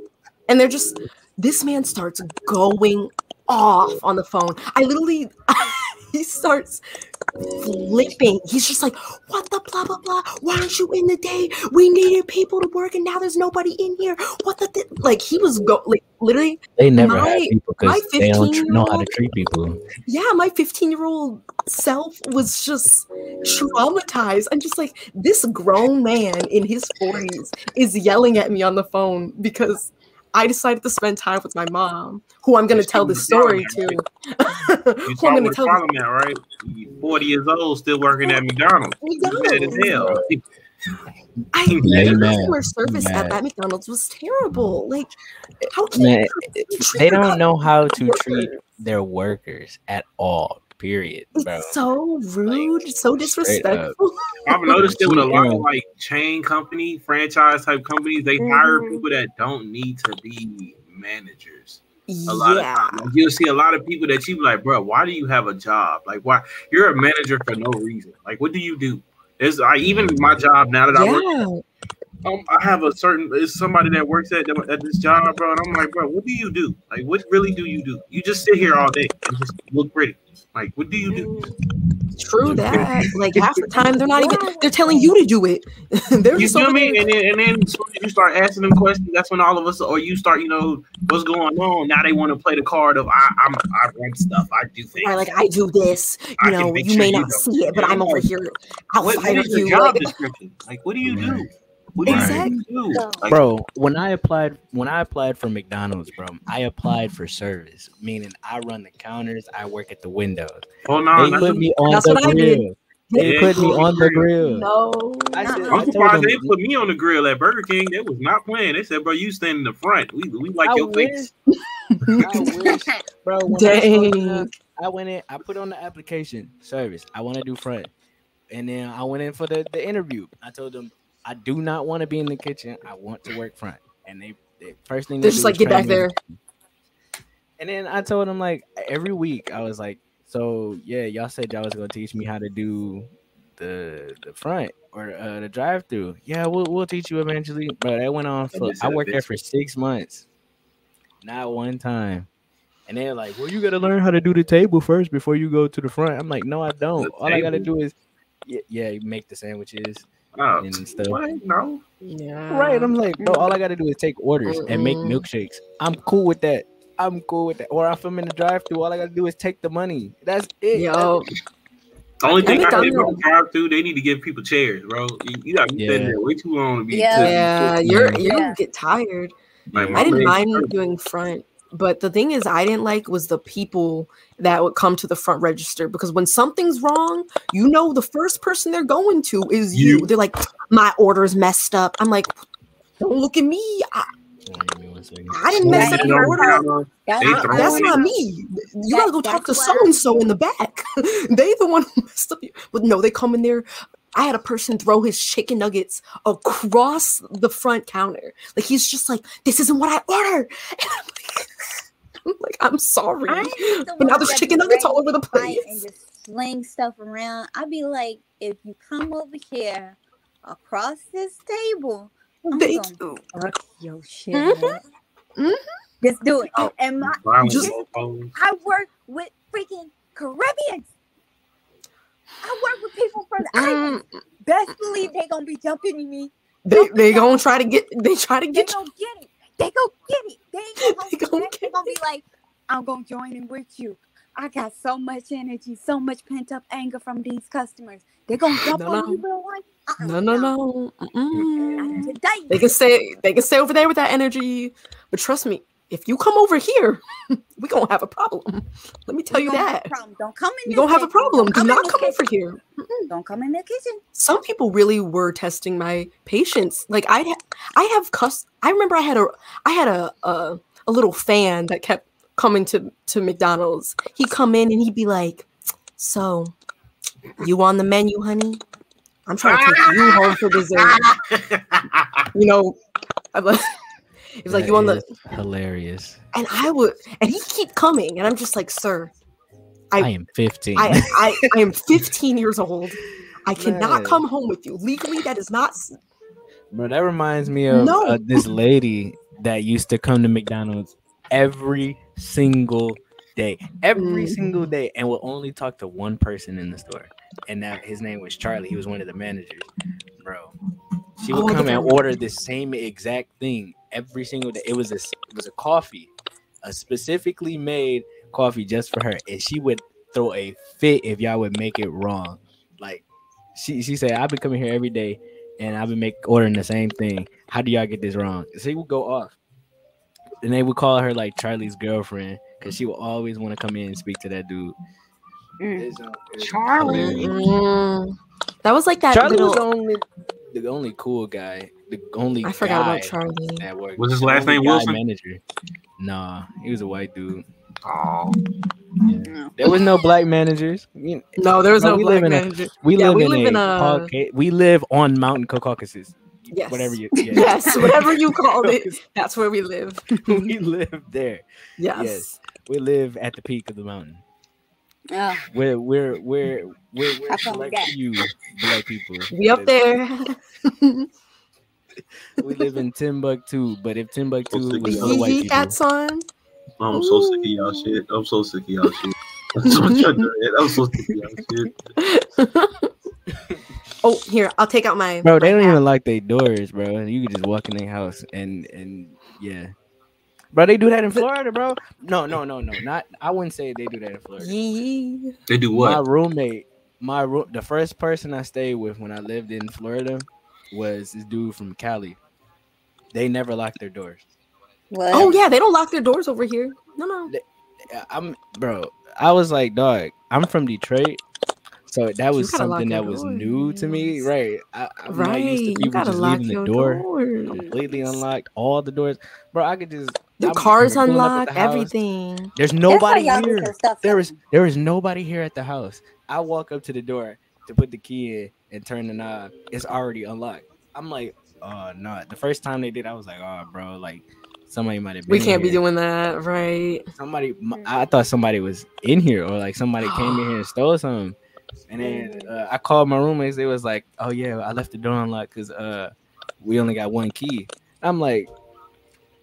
And they're just this man starts going off on the phone. I literally he starts flipping. He's just like, what blah blah blah? Why aren't you in the day? We needed people to work, and now there's nobody in here. What the th-? like? He was go like literally. They never My- have people my because they don't tr- know how to treat people. Yeah, my 15 year old self was just traumatized. I'm just like, this grown man in his 40s is yelling at me on the phone because I decided to spend time with my mom, who I'm going to tell the the story to. You who I'm going to tell the problem at, right? You 40 years old, still working at McDonald's. You mad as hell. I Yeah, their man. customer service at Mad. that McDonald's was terrible. Like, how can Man, you treat they don't know how to workers? treat their workers at all. Period, bro. It's so rude, so disrespectful. I've noticed it with a lot of like chain company, franchise type companies. They hire Mhm. people that don't need to be managers. A lot yeah, of times, Like, you'll see a lot of people that you be like, bro, why do you have a job? Like, why you're a manager for no reason? Like, what do you do? It's I even my job now that I work yeah. Um, I have a certain it's somebody that works at at this job, bro, and I'm like, bro, what do you do? Like, what really do you do? You just sit here all day and just look pretty. Like, what do you do? True that. Like half the time they're not even they're telling you to do it. they're You just feel over me? And then, and then as soon as you start asking them questions, that's when all of us, or you start, you know, what's going on. Now they want to play the card of I, I'm, I run stuff, I do things. Right, like I do this, you can know, you sure may you not don't. see it, but I'm over here what, what outside of your you. job Like, description? Like, what do you do? What Exactly. you do? Like, bro when i applied when i applied for mcdonald's bro i applied for service meaning i run the counters i work at the windows oh no, they put me on That's the what I did. grill they Yeah, put me on the grill no. I said-. I I'm surprised they put me on the grill at Burger King. They was not playing. They said, bro, you stand in the front. We, we like I your wish, face. I wish, bro. When I, spoke to them, Dang. I went in, I put on the application service. I want to do front, and then I went in for the, the interview. I told them I do not want to be in the kitchen. I want to work front, and they, they first thing They're they just like, "Get back me." there. And then I told them like every week I was like, so yeah, y'all said y'all was gonna teach me how to do the the front or uh, the drive through. Yeah, we'll we'll teach you eventually. But that went on for I worked there for six months, not one time. And they're like, well, you gotta learn how to do the table first before you go to the front. I'm like, no, I don't. The All I gotta do is, yeah, yeah, you make the sandwiches Oh, and stuff. what? No. Yeah. Right. I'm like, bro, all I gotta do is take orders and make milkshakes. I'm cool with that. I'm cool with that. Or if I'm in the drive through, all I gotta do is take the money. That's it. Yo, The only thing I hate about McDonald's- drive through, they need to give people chairs, bro. You, you got me Yeah. sitting there way too long to be. Yeah. yeah, you're you Yeah. get tired. Like, I didn't mind doing front, but the thing is, I didn't like was the people that would come to the front register because when something's wrong, you know, the first person they're going to is you. You. They're like, my order's messed up. I'm like, don't look at me. I, Give me one second. I didn't mess up Sitting your order. That's, not- That's not me. You gotta go talk to so and so in the back. they the one who messed up. you. But no, they come in there. I had a person throw his chicken nuggets across the front counter. Like he's just like, this isn't what I ordered. Like, I'm like, I'm sorry. I ain't the But now there's chicken nuggets all over the to fight And place. just sling stuff around. I'd be like, if you come over here across this table, I'm They gonna do. fuck your shit. Mm-hmm. up. Mhm. Just do it. Oh. And my, Just- I work with freaking Caribbeans. I work with people from the islands. Mm, Best believe they gonna be jumping at me. They they gonna try to get they try to They get you. gonna get it. They go get it. They ain't gonna, They gonna get gonna be like, I'm gonna join in with you. I got so much energy, so much pent up anger from these customers. They're gonna jump No, on no. one. Uh-uh, No, no, no. Today. They can stay. They can stay over there with that energy. But trust me, if you come over here, we gonna have a problem. Let me tell We you that. problem. Don't come in. We this gonna have a problem. Don't not this come over here. Mm-mm, Don't come in the kitchen. Some people really were testing my patience. Like I, ha- I have cus. I remember I had a, I had a, a, a little fan that kept coming to to McDonald's. He'd come in and he'd be like, "So, you on the menu, honey? I'm trying to take you home for dessert." You know, I'm like, it was like you on the, hilarious. and I would, and he keep coming, and I'm just like, "Sir, I- I, am 15. I, I, I am 15 years old. I cannot Man. come home with you legally. That is not." Bro, that reminds me of No. uh, this lady that used to come to McDonald's every single day, every Mhm. single day, and would only talk to one person in the store, and that his name was Charlie. He was one of the managers, bro. She would Oh, come and order the same exact thing every single day. It was a s- it was a coffee, a specifically made coffee just for her, and she would throw a fit if y'all would make it wrong. Like she she said, I've been coming here every day and I've been make ordering the same thing. How do y'all get this wrong? She would go off. And they would call her like Charlie's girlfriend because she would always want to come in and speak to that dude. Mm. It's, uh, it's Charlie. Mm. That was like that Charlie was the only the only cool guy. The only I forgot guy about Charlie. that worked. Was his last name guy Wilson? Manager. Nah, he was a white dude. Oh, No. There was no black managers. You- No, there was No, no we black live in a- We Yeah, live we in live a, in a- Cauca- we live on Mountain Caucasus. Yes. Whatever you yeah. Yes, whatever you called it, that's where we live. we live there. Yes. Yes. We live at the peak of the mountain. Oh, We're we're we're we're, we're How come we select few black people. We up there. We live in Timbuktu, but if Timbuktu Hee was all white Yee people, hats on. I'm so sick of y'all shit. I'm so sick of y'all shit. I'm so, I'm so sick of y'all shit. oh, here, I'll take out my. bro, they don't app. even lock their doors, bro. You can just walk in their house and and yeah, bro. They do that in Florida, bro. No, no, no, no. Not. I wouldn't say they do that in Florida. Yee. They do what? My roommate, my room, the first person I stayed with when I lived in Florida was this dude from Cali. They never locked their doors. what? Oh yeah, they don't lock their doors over here. No, no. I'm bro. I was like, dog. I'm from Detroit, so that was something that was new to me. Right. I, I'm Right, not used to you people gotta just lock leaving your the door doors. completely unlocked, all the doors, bro. I could just The I'm cars pulling up unlocked, the everything. There's nobody here. your stuff There is there is nobody here at the house. I walk up to the door to put the key in and turn the knob. It's already unlocked. I'm like, oh no. The first time they did, I was like, oh bro, like somebody might have been. We can't be doing that, right? somebody I thought somebody was in here or like somebody came in here and stole something. And then uh, I called my roommates. They was like, "Oh yeah, I left the door unlocked because uh we only got one key." I'm like,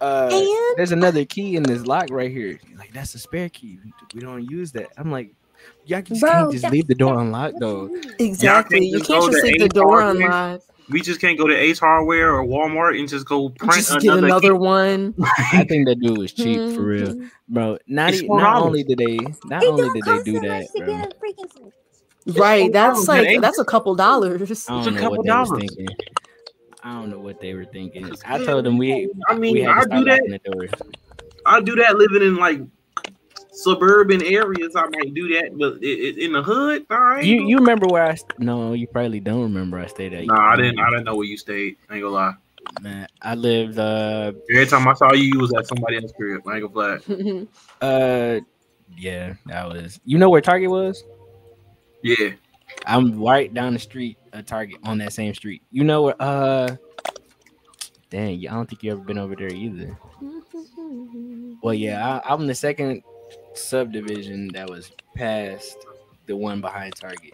"Uh, And there's another key in this lock right here." Like that's a spare key. We don't use that. I'm like, y'all just Bro, can't just leave the door unlocked though. exactly, you can't just leave the door Hardware? unlocked. We just can't go to Ace Hardware or Walmart and just go print Just get another. another key. one. I think that dude was cheap for real, Mhm. bro. Not e- not only did they not It only don't did they do that, bro. get a freaking Right, that's like that's a couple dollars. I It's a don't know couple what they was dollars. I don't know what they were thinking. I told them we I mean, we had to I do that. locking the door. I do that living in like suburban areas. I might do that, but it, it, in the hood, all right. You you remember where I? st- No, you probably don't remember. I stayed at. Nah, I didn't. I didn't know where you stayed. I ain't gonna lie. Man, I lived. Uh, Every time I saw you, you was at somebody else's crib. I ain't gonna fly. uh, yeah, that was. You know where Target was? Yeah. I'm right down the street. A Target on that same street. You know where? Uh, dang, I don't think you ever been over there either. Well, yeah, I, I'm the second subdivision that was past the one behind Target.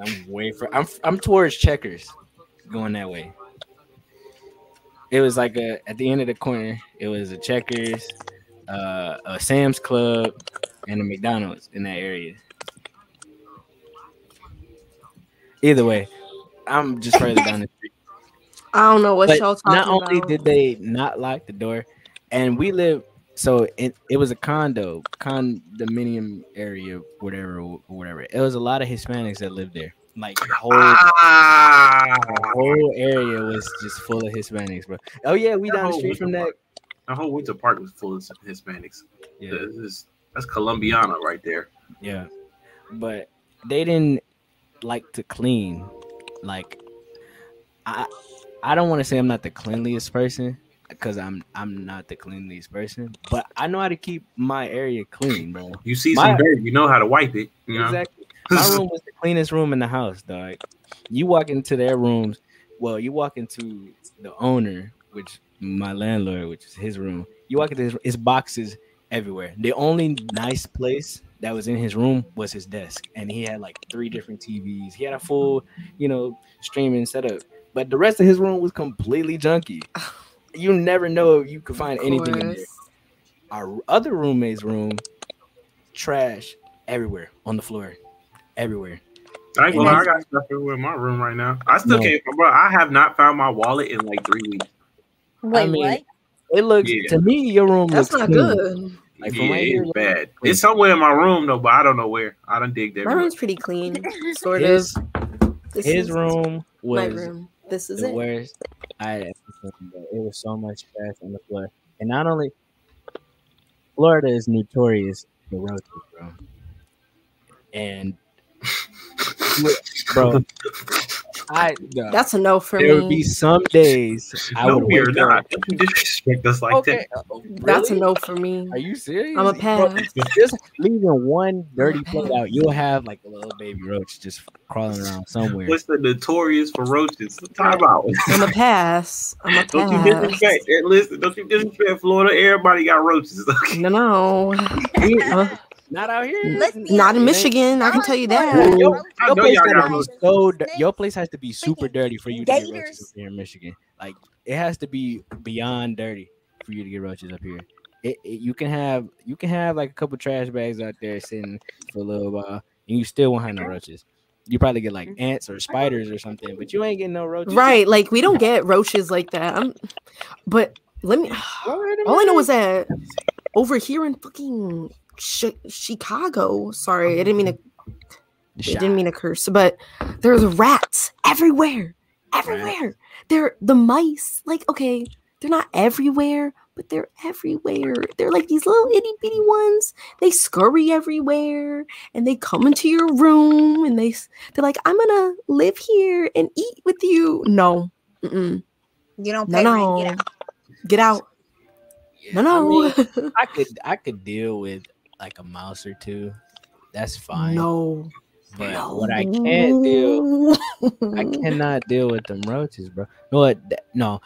I'm way for. I'm I'm towards Checkers, going that way. It was like a at the end of the corner. It was a Checkers, uh, a Sam's Club, and a McDonald's in that area. Either way, I'm just further down the street. I don't know what But y'all talking about. not only about. did they not lock the door, and we live so it, it was a condo condominium area whatever whatever. It was a lot of hispanics that lived there. Like the whole, Ah, the whole area was just full of hispanics bro. Oh yeah we down the street from that. the whole Winter Park was full of Hispanics. yeah. Is- that's Colombiana right there. yeah. But they didn't like to clean. Like i i don't want to say i'm not the cleanliest person because i'm i'm not the cleanliest person but i know how to keep my area clean bro You see My- some dirt, you know how to wipe it. You know? Exactly. My room was the cleanest room in the house, dog. You walk into their rooms. Well, you walk into the owner, which my landlord, which is his room. You walk into his, his boxes everywhere. The only nice place that was in his room was his desk, and he had like three different TVs. He had a full, you know, streaming setup. But the rest of his room was completely junky. You never know if you could find anything in there. Our other roommate's room, trash everywhere on the floor, everywhere. I ain't gonna I got stuff everywhere in my room right now. I still No. can't, bro. I have not found my wallet in like three weeks. Wait, mean, what? It looks Yeah. to me your room That's looks not clean. good. Like from yeah, right here, it's bad. clean. It's somewhere in my room though, but I don't know where. I done digged My everywhere. room's pretty clean, sort His of. This his is room my room. This is the it. worst. I had seen, bro. it was so much trash on the floor, and not only Florida is notorious for roaches, bro. And bro, I no, That's a no for me. there would be some days I no, would we're not. up. You disrespect us like Okay, that. uh, That's a no for me. Are you serious? I'm a Bro, pass. just leaving one dirty I'm a plate out, you'll have like a little baby roach just crawling around somewhere. What's the notorious for roaches? Time out. I'm a pass. I'm a pass. Don't you pass. disrespect? eh, Listen, don't you disrespect Florida? Everybody got roaches. No, no. Not out here. Let's not in. Michigan. I can tell you that. Yo, Roaches Your place y'all gotta be so your place has to be super dirty for you to get roaches up here in Michigan. Like it has to be beyond dirty for you to get roaches up here. It, it- you can have you can have like a couple trash bags out there sitting for a little while, and you still won't have no roaches. You probably get like ants or spiders or something, but you ain't getting no roaches. Right. Like we don't get roaches like that. I'm, but let me. All I know is that over here in fucking Chi- Chicago. Sorry, I didn't mean to. Mm-hmm. I didn't mean to curse, but there's rats everywhere. Everywhere. They're the mice. Like, okay, they're not everywhere, but they're everywhere. They're like these little itty bitty ones. They scurry everywhere and they come into your room and they they're like, I'm gonna live here and eat with you. No. Mm-mm. You don't No, pay no. rent. Get out. Get out. No, I, no. mean, I could I could deal with like a mouse or two. That's fine. no. but no. what I can't do I cannot deal with them roaches, bro. No, what? th- No,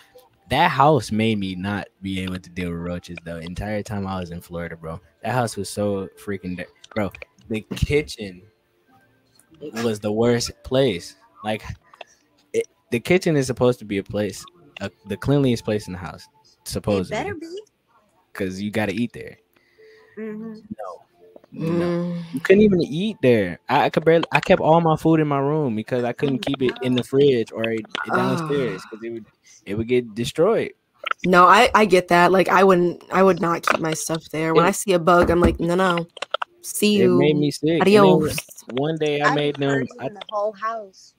that house made me not be able to deal with roaches the entire time I was in Florida, bro. That house was so freaking, di- bro. The kitchen was the worst place. Like, it, the kitchen is supposed to be a place, uh, the cleanliest place in the house, It supposedly, better be. because you got to eat there. Mhm. No, Mm. no. You couldn't even eat there. I, I could barely. I kept all my food in my room because I couldn't keep it in the fridge or it- downstairs because it would it would get destroyed. No, I I get that. Like I wouldn't I would not keep my stuff there. When It- I see a bug, I'm like, no, no. See It you. made me sick. And Adios. one day I I made them. purged I, the whole house.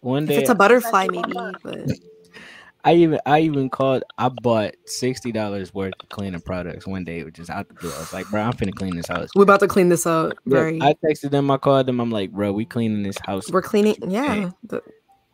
one day, If day it's a butterfly, maybe. But I even I even called. I bought sixty dollars worth of cleaning products one day, which is out the door. I was like, bro, I'm finna clean this house. we're about to clean this up. Look, Very. I texted them. I called them. I'm like, bro, we cleaning this house. we're cleaning. Yeah. the-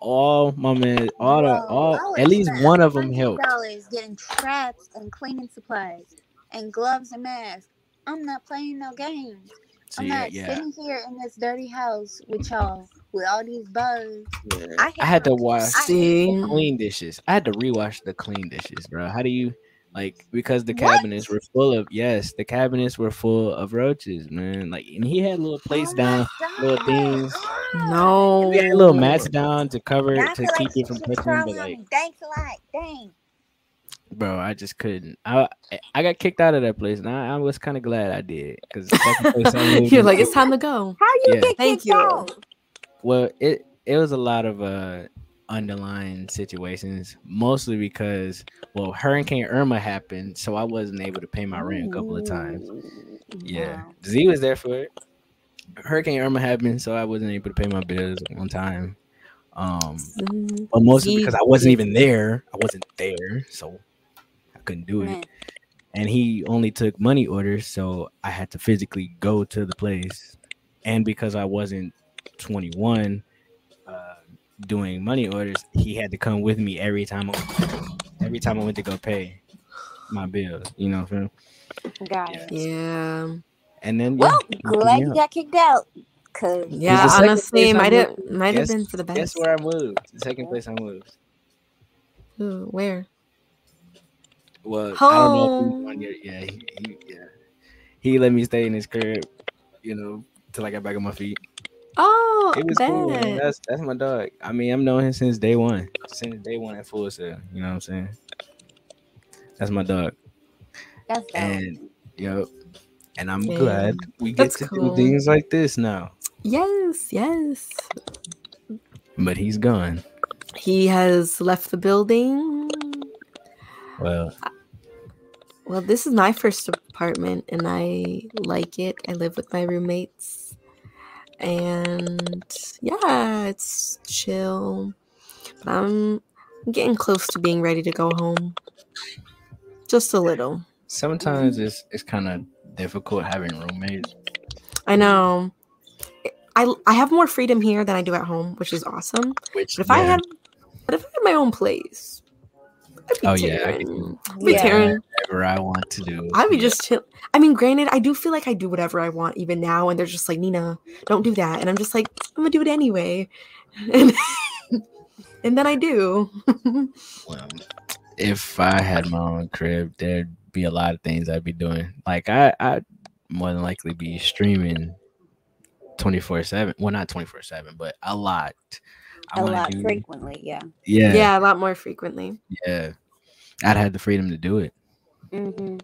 all my man, all the all at least spend one of them helped. $100 getting traps and cleaning supplies and gloves and masks. I'm not playing no games. So I'm yeah, not yeah. sitting here in this dirty house with y'all with all these bugs. yeah. I, I had to wash roaches. See. clean dishes. I had to rewash the clean dishes, bro. How do you like because the What? cabinets were full of yes, the cabinets were full of roaches, man. Like and he had little plates Oh down, little God. things. No. He had little mats down to cover Now to keep like it from shit's touching, crawling but like. Thanks a lot. Dang. bro, I just couldn't. I I got kicked out of that place, and I, I was kind of glad I did because You're like, it's time to go. How you Yeah. get Thank kicked you. out? Well, it it was a lot of uh underlying situations, mostly because well, Hurricane Irma happened, so I wasn't able to pay my rent a couple of times. Yeah, Wow. Z was there for it. Hurricane Irma happened, so I wasn't able to pay my bills on time. Um, Mm, but mostly because I wasn't even there. I wasn't there, so I couldn't do it. And he only took money orders, so I had to physically go to the place. And because I wasn't 21, uh, doing money orders, he had to come with me every time. I, every time I went to go pay my bills, you know. what I'm saying? got it. Yeah. And then Well, yeah, glad you got kicked out. Cause Yeah, honestly, I might have might have been for the best. Guess where I moved? The second place I moved. Ooh, where? Well, I don't know. If he, yeah, he, he, yeah, he let me stay in his crib, you know, till I got back on my feet. Oh, It was cool. That's that's my dog. I mean, I've known him since day one. Since day one at Full Sail. You know what I'm saying? That's my dog. that's dope. And yo, and I'm Yeah. glad we get That's to cool. do things like this now. Yes, yes. But he's gone. He has left the building. Well, Well, this is my first apartment and I like it. I live with my roommates. And yeah, it's chill. But I'm getting close to being ready to go home. Just a little. sometimes it's it's kind of difficult having roommates. I know. I I have more freedom here than I do at home, which is awesome. Which But if I had but if I had my own place, I'd be Oh, yeah, I get tearing. I'd be Yeah. tearing. Whatever I want to do, I'd be just chill. I mean, granted, I do feel like I do whatever I want even now, and they're just like, Nina, don't do that, and I'm just like, I'm gonna do it anyway, and, and then I do. Well, if I had my own crib, there'd be a lot of things I'd be doing. Like I, I'd more than likely be streaming twenty four seven. Well, not twenty four seven, but a lot. I a lot do- frequently, yeah. Yeah, yeah, a lot more frequently. yeah. I'd have the freedom to do it. Hmm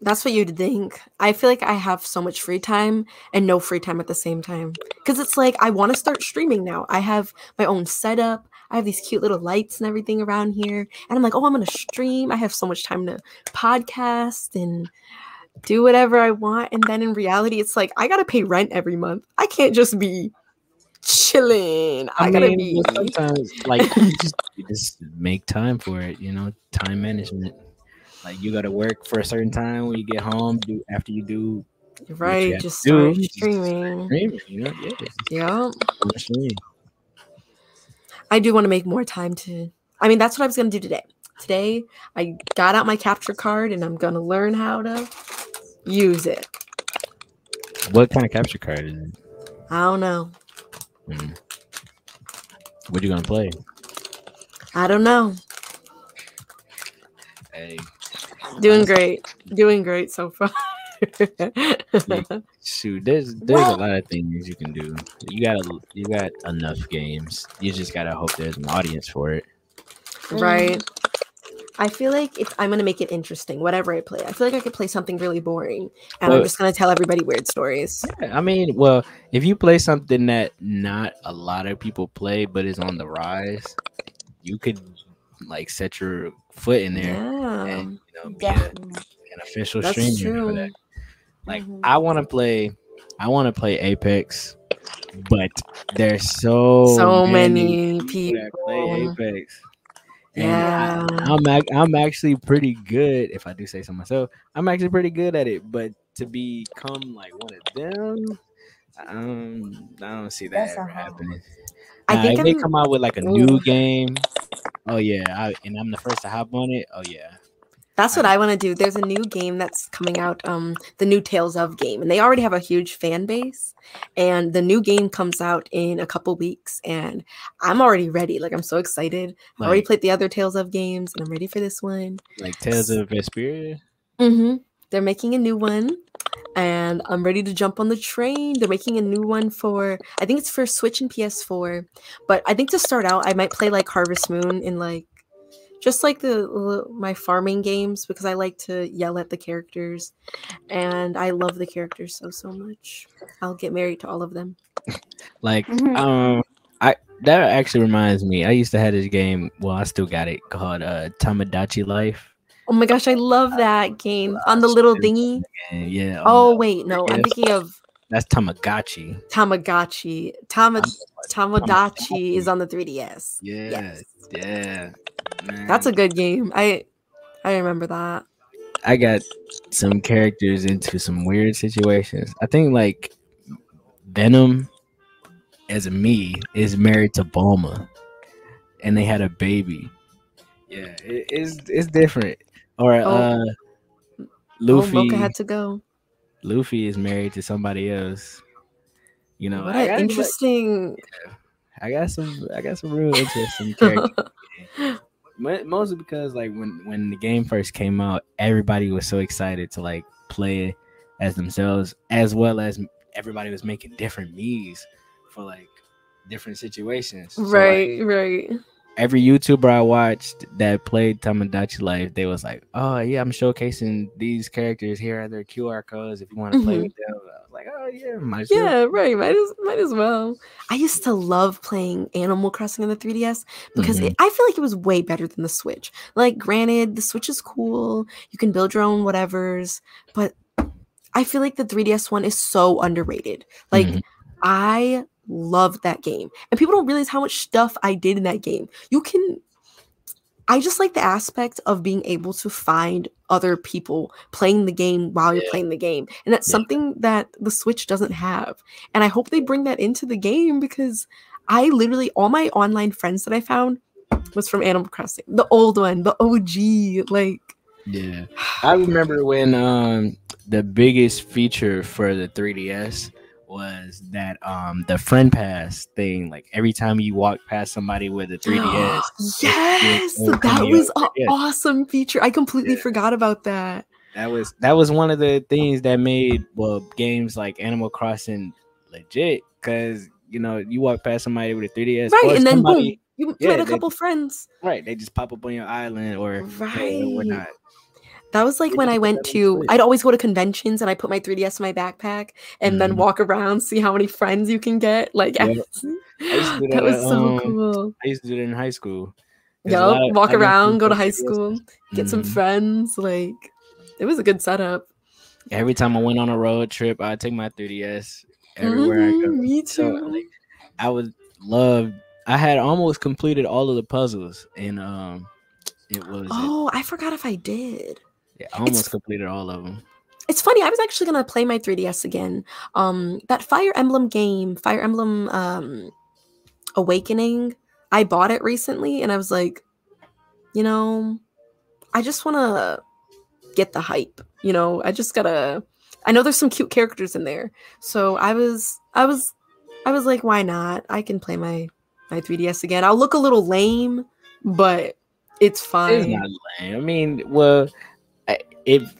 That's what you'd think. I feel like I have so much free time and no free time at the same time. Because it's like I want to start streaming now. I have my own setup. I have these cute little lights and everything around here. And I'm like, oh, I'm going to stream. I have so much time to podcast and do whatever I want. And then in reality, it's like I got to pay rent every month. I can't just be chilling. I, gotta mean, be. sometimes like you just, you just make time for it. You know, time management. Like you got to work for a certain time when you get home. Do after you do You're you right. have Just do, start streaming. streaming. You know, yeah. Stream. I do want to make more time to. I mean, that's what I was going to do today. Today, I got out my capture card and I'm going to learn how to use it. What kind of capture card is it? I don't know. Mm. What you gonna play? I don't know. Hey, Doing great. Doing great so far. shoot, there's there's Well- a lot of things you can do. You got you got enough games. You just gotta hope there's an audience for it. right. I feel like if I'm going to make it interesting, whatever I play, I feel like I could play something really boring and I'm just going to tell everybody weird stories. Yeah, I mean, well, if you play something that not a lot of people play but is on the rise, you could like set your foot in there Yeah. and you know be a, an official That's streamer for that. Like Mhm. I want to play, I want to play Apex, but there's so So many that people. play Apex. And Yeah. I, am I'm actually pretty good. If I do say so myself, I'm actually pretty good at it. But to become like one of them, um, I don't see that That's ever happening. I Nah, think if they come out with like a new game, oh yeah, I, and I'm the first to hop on it. Oh yeah, That's what I want to do. There's a new game that's coming out, um, the new Tales of game, and they already have a huge fan base. And the new game comes out in a couple weeks, and I'm already ready. Like I'm so excited. I already played the other Tales of games, and I'm ready for this one. like Tales of Vesperia. Mm-hmm. They're making a new one, and I'm ready to jump on the train. They're making a new one for, I think it's for Switch and PS4. But I think to start out, I might play like Harvest Moon in like just like the my farming games because I like to yell at the characters, and I love the characters so so much. I'll get married to all of them. Like Mhm. um, I that actually reminds me. I used to have this game. Well, I still got it called uh, Tamagotchi Life. Oh my gosh, I love that game on the little. And yeah. Oh um, wait, no, I'm thinking of that's Tamagotchi. Tamagotchi. Tama Tamagotchi. Is on the 3DS. Yeah. Yes. Yeah. That's a good game. I I remember that. I got some characters into some weird situations. I think like Venom as a me is married to Bulma and they had a baby. Yeah, it, it's it's different. Or Oh. uh Oh, Luffy Mocha had to go. Luffy is married to somebody else. You know, what I an got, interesting. I got some I got some real interesting characters. Mostly because like when when the game first came out everybody was so excited to like play as themselves as well as everybody was making different me's for like different situations So, like, right, right. Every youtuber i watched that played tomodachi life they was like oh yeah i'm showcasing these characters here are their qr codes if you want to play Mhm. with them i was like oh yeah might as well. Yeah, right. Might as might as well. I used to love playing Animal Crossing on the 3DS because Mhm. it, I feel like it was way better than the Switch. Like, granted, the Switch is cool. You can build your own whatevers, but I feel like the 3DS one is so underrated. Like, Mhm. I loved that game, and people don't realize how much stuff I did in that game. You can. I just like the aspect of being able to find other people playing the game while you're Yeah. playing the game. And that's Yeah. something that the Switch doesn't have. And I hope they bring that into the game because I literally all my online friends that I found was from Animal Crossing. The old one, the OG. Like Yeah. I remember when um the biggest feature for the 3DS was that um the friend pass thing. Like every time you walk past somebody with a 3DS, yes, it that was an Yeah. awesome feature. I completely Yeah. forgot about that. that was that was one of the things that made well games like Animal Crossing legit because you know you walk past somebody with a 3DS, Right, and then somebody, boom, you yeah, met a they- couple friends. right? They just pop up on your island or Right. or whatnot. That was like when I went to, I'd always go to conventions and I put my 3DS in my backpack and then Mhm. walk around, see how many friends you can get. Like, Yep. do that that was so um, cool. I used to do it in high school. There's of- walk around, go to high school, get some Mhm. friends. Like, it was a good setup. Every time I went on a road trip, I'd take my 3DS everywhere I go. Me So too. like, I would love. I had almost completed all of the puzzles, and um, it was. oh, I forgot if I did. Yeah, I almost completed all of them. It's funny. I was actually gonna play my 3DS again. Um, that Fire Emblem game, Fire Emblem um, Awakening. I bought it recently, and I was like, you know, I just want to get the hype. You know, I just gotta. I know there's some cute characters in there, so I was, I was, I was like, why not? I can play my my 3DS again. I'll look a little lame, but it's fine. It's not lame. I mean, well, I- if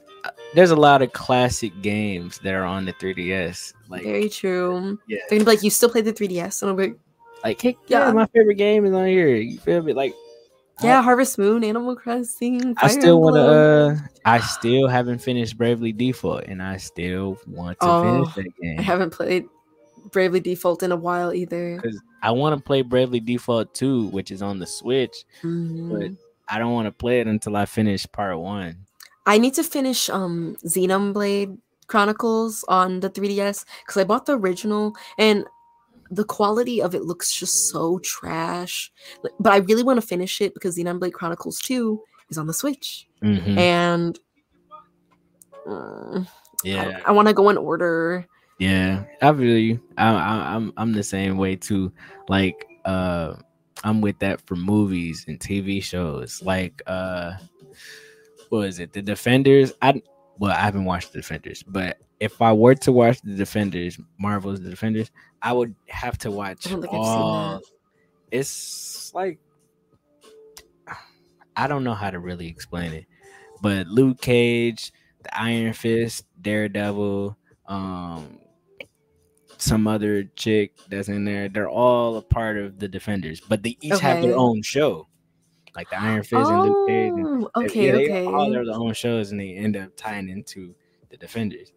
there's a lot of classic games that are on the 3DS, like Very true. yeah, They're gonna be like, you still play the 3DS, and I'll be like. like hey, yeah, Yeah. my favorite game is on here. You feel me? Like Yeah, Harvest Moon, Animal Crossing. I still want to. Uh I still haven't finished Bravely Default, and I still want to Oh, finish that game. I haven't played Bravely Default in a while either. because I want to play Bravely Default 2, which is on the Switch, Mhm. but I don't want to play it until I finish part one. I need to finish um Xenoblade Chronicles on the 3DS because I bought the original and the quality of it looks just so trash. But I really want to finish it because Xenoblade Chronicles 2 is on the Switch. Mhm. And mm, Yeah, I, want to go in order. yeah, I feel you. I, I, I'm I'm the same way too. Like, uh, I'm with that for movies and TV shows. Like, uh, what is it? The Defenders. I well, I haven't watched the Defenders, but if I were to watch the Defenders, Marvel's The Defenders, I would have to watch I don't think I've seen all. that. It's like I don't know how to really explain it, but Luke Cage, the Iron Fist, Daredevil, um, some other chick that's in there. They're all a part of the Defenders, but they each have their own show. Like the Iron Fist and Luke Cage. Oh, okay, yeah, they okay. all their own shows, and they end up tying into the Defenders.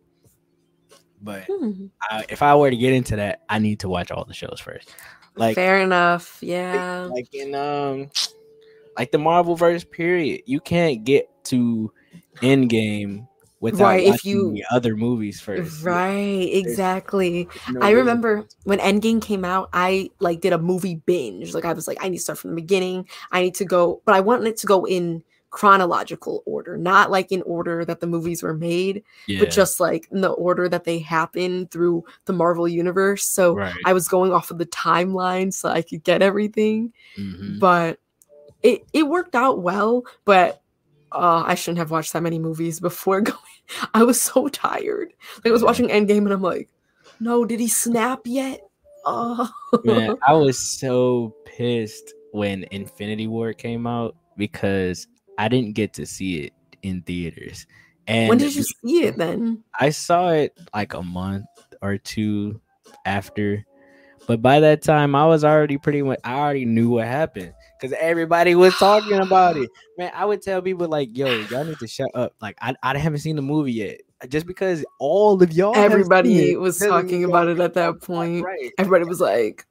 But Hmm. I, if I were to get into that, I need to watch all the shows first. Like Fair enough. Yeah. like in um like the Marvel verse period. You can't get to Endgame without Right, if watching you- the other movies first. Right, exactly. No I reason. remember when Endgame came out, I like did a movie binge. Like I was like, I need to start from the beginning. I need to go, but I wanted it to go in chronological order, not like in order that the movies were made, yeah, but just like in the order that they happened through the Marvel universe. So right. I was going off of the timeline so I could get everything. Mhm. But it it worked out well, but uh, I shouldn't have watched that many movies before going. I was so tired. Like I was watching Endgame and I'm like, no, did he snap yet? Oh, Man, I was so pissed when Infinity War came out because I didn't get to see it in theaters. And when did you see it then? I saw it like a month or two after. But by that time, I was already pretty much, I already knew what happened because everybody was talking about it. Man, I would tell people, like, yo, y'all need to shut up. Like, I, I haven't seen the movie yet. Just because all of y'all, Everybody was talking about it at that point. Right. Everybody was like,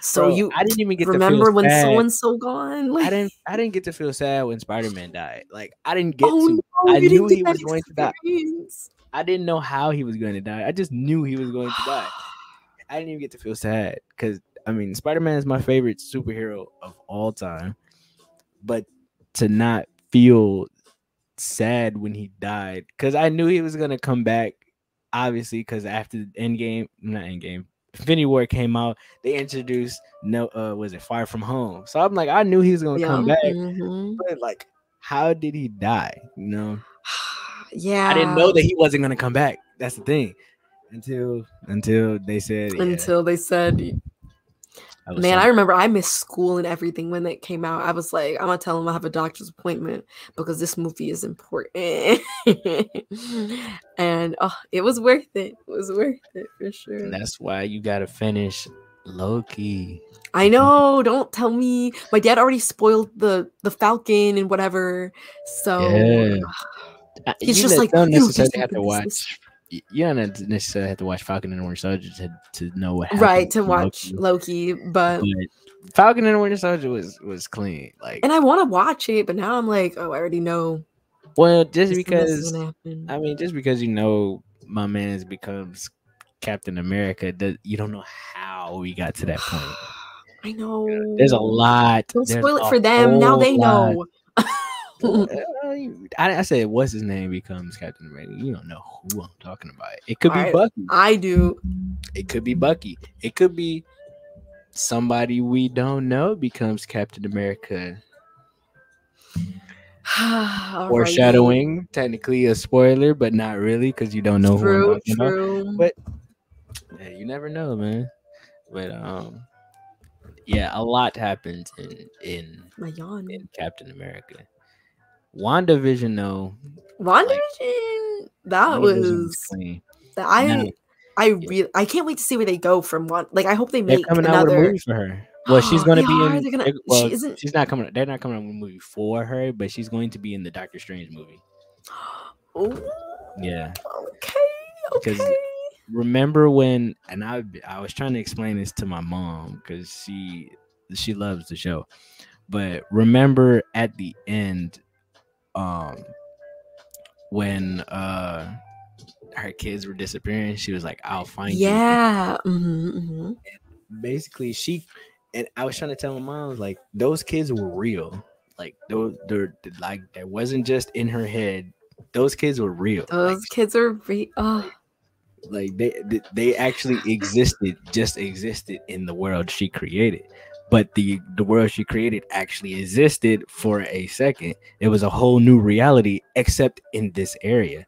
so Bro, you I didn't even get remember when so and so gone? Like, I didn't I didn't get to feel sad when Spider Man died. Like I didn't get oh to. no, I knew he was going to die. I didn't know how he was going to die. I just knew he was going to die. I didn't even get to feel sad because I mean Spider Man is my favorite superhero of all time. But to not feel sad when he died, because I knew he was gonna come back, obviously, because after Endgame, not Endgame, Infinity War came out, they introduced no uh was it Far From Home. So I'm like, I knew he was gonna come Yeah, back, mhm. but like, how did he die? You know? yeah. I didn't know that he wasn't gonna come back. That's the thing. Until until they said yeah, until they said I Man, so- I remember I missed school and everything when it came out. I was like, I'm gonna tell him I have a doctor's appointment because this movie is important. and oh, it was worth it. It was worth it for sure. and that's why you gotta finish Loki. I know. Don't tell me. My dad already spoiled the the Falcon and whatever. So Yeah. Uh, He's you just like, don't necessarily have to happened, this, watch. You don't necessarily have to watch Falcon and Winter Soldier to, to know what happened. right to watch Loki. Loki, but But Falcon and Winter Soldier was was clean. Like, and I want to watch it, but now I'm like, oh, I already know. well, just this and this because. I mean, just because you know my man has becomes Captain America, that you don't know how we got to that point. I know. There's a lot. Don't spoil it for them. Now they lot. know. I, I said, what's his name becomes Captain America. You don't know who I'm talking about. It could be Alright. Bucky. I do. It could be Bucky. It could be somebody we don't know becomes Captain America. Foreshadowing, technically a spoiler, but not really because you don't know who True, I'm talking about. true. But yeah, you never know, man. But um, yeah, a lot happens in in in Captain America. WandaVision, though, WandaVision. That WandaVision was. clean. I. Now- I really. I can't wait to see where they go from one. Like I hope they They're make coming out with a another. movie for her. Well, she's going to be are? in. Gonna- well, she isn't- she's not coming. They're not coming out with a movie for her, but she's going to be in the Doctor Strange movie. Ooh, Yeah. okay. Because- Okay. remember when and I I was trying to explain this to my mom because she she loves the show, but remember at the end, um, when uh her kids were disappearing, she was like, "I'll find you." Yeah. hmm hmm Basically, she and I was trying to tell my mom like those kids were real, like those they're like that wasn't just in her head. Those kids were real. Like, Those kids are. real. oh, like they- they actually existed just existed in the world she created but the the world she created actually existed for a second. It was a whole new reality except in this area.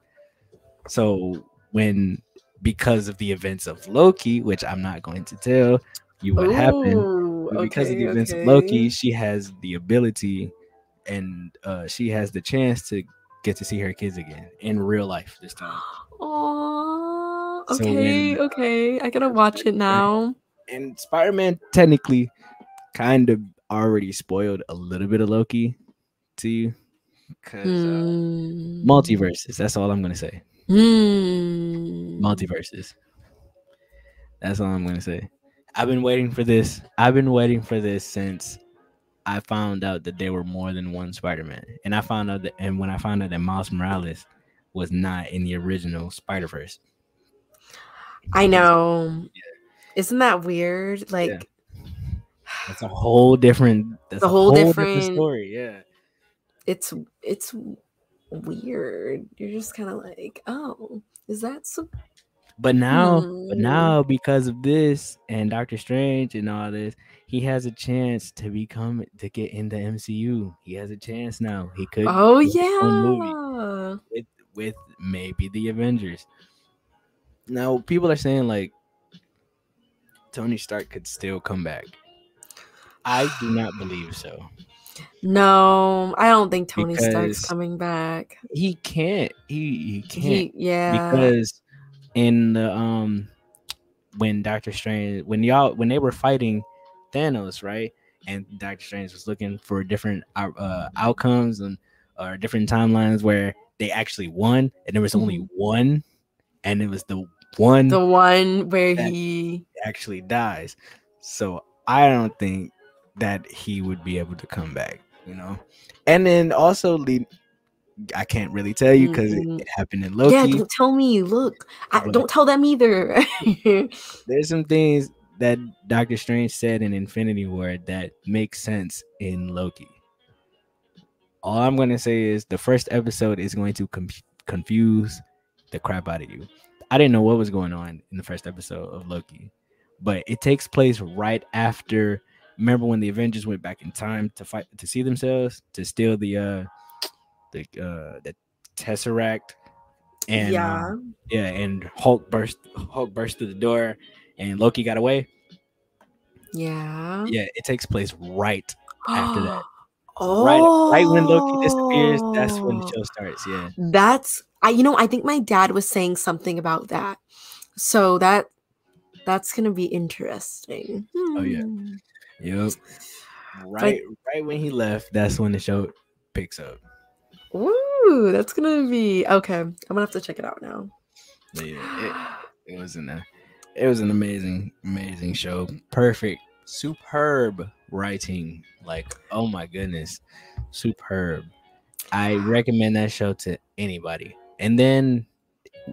So when because of the events of loki which i'm not going to tell you what happened Ooh, but because of the okay, events of loki she has the ability and uh she has the chance to get to see her kids again in real life this time. Aw, So okay, when- okay. I gotta watch it now. and Spider-Man technically kind of already spoiled a little bit of Loki to you because uh, Hmm. multiverses. That's all I'm gonna say. Hmm. Multiverses. That's all I'm gonna say. I've been waiting for this. I've been waiting for this since I found out that there were more than one Spider-Man, and I found out that, and when I found out that Miles Morales was not in the original Spider Verse. I know. Isn't that weird? Like, That's a whole different. That's A whole whole, different- different, story. Yeah. it's it's weird. You're just kind of like, oh, is that so? But now, but Hmm. now because of this and Doctor Strange and all this, he has a chance to become to get in the MCU. He has a chance now. He could Oh do his own movie yeah. with with maybe the Avengers. Now people are saying like Tony Stark could still come back. I do not believe so. No, I don't think Tony Stark's coming back. He can't. He he can't. He, yeah. because in the um when Doctor Strange when y'all when they were fighting Thanos, right? And Doctor Strange was looking for different uh, outcomes and or different timelines where they actually won, and there was only one, and it was the one the one where he actually dies. So I don't think that he would be able to come back, you know. And then also I can't really tell you because Mm-mm. it, mm-hmm. it happened in Loki. Yeah, don't tell me. Look, I, But- don't tell them either. there's some things that Doctor Strange said in Infinity War that make sense in Loki. All I'm going to say is the first episode is going to com- confuse the crap out of you. I didn't know what was going on in the first episode of Loki, but it takes place right after. Remember when the Avengers went back in time to fight to see themselves to steal the uh the uh the Tesseract and yeah. um, yeah, and Hulk burst Hulk burst through the door and Loki got away. yeah. Yeah, it takes place right after that. oh, Right right when Loki disappears, that's when the show starts. Yeah. That's I you know, I think my dad was saying something about that. So that that's gonna be interesting. Oh, yeah. Yep. Right right when he left, that's when the show picks up. Ooh, that's gonna be okay. I'm gonna have to check it out now. Yeah, it, it was an uh, it was an amazing, amazing show. Perfect, superb writing. Like, oh my goodness, superb. I recommend that show to anybody. And then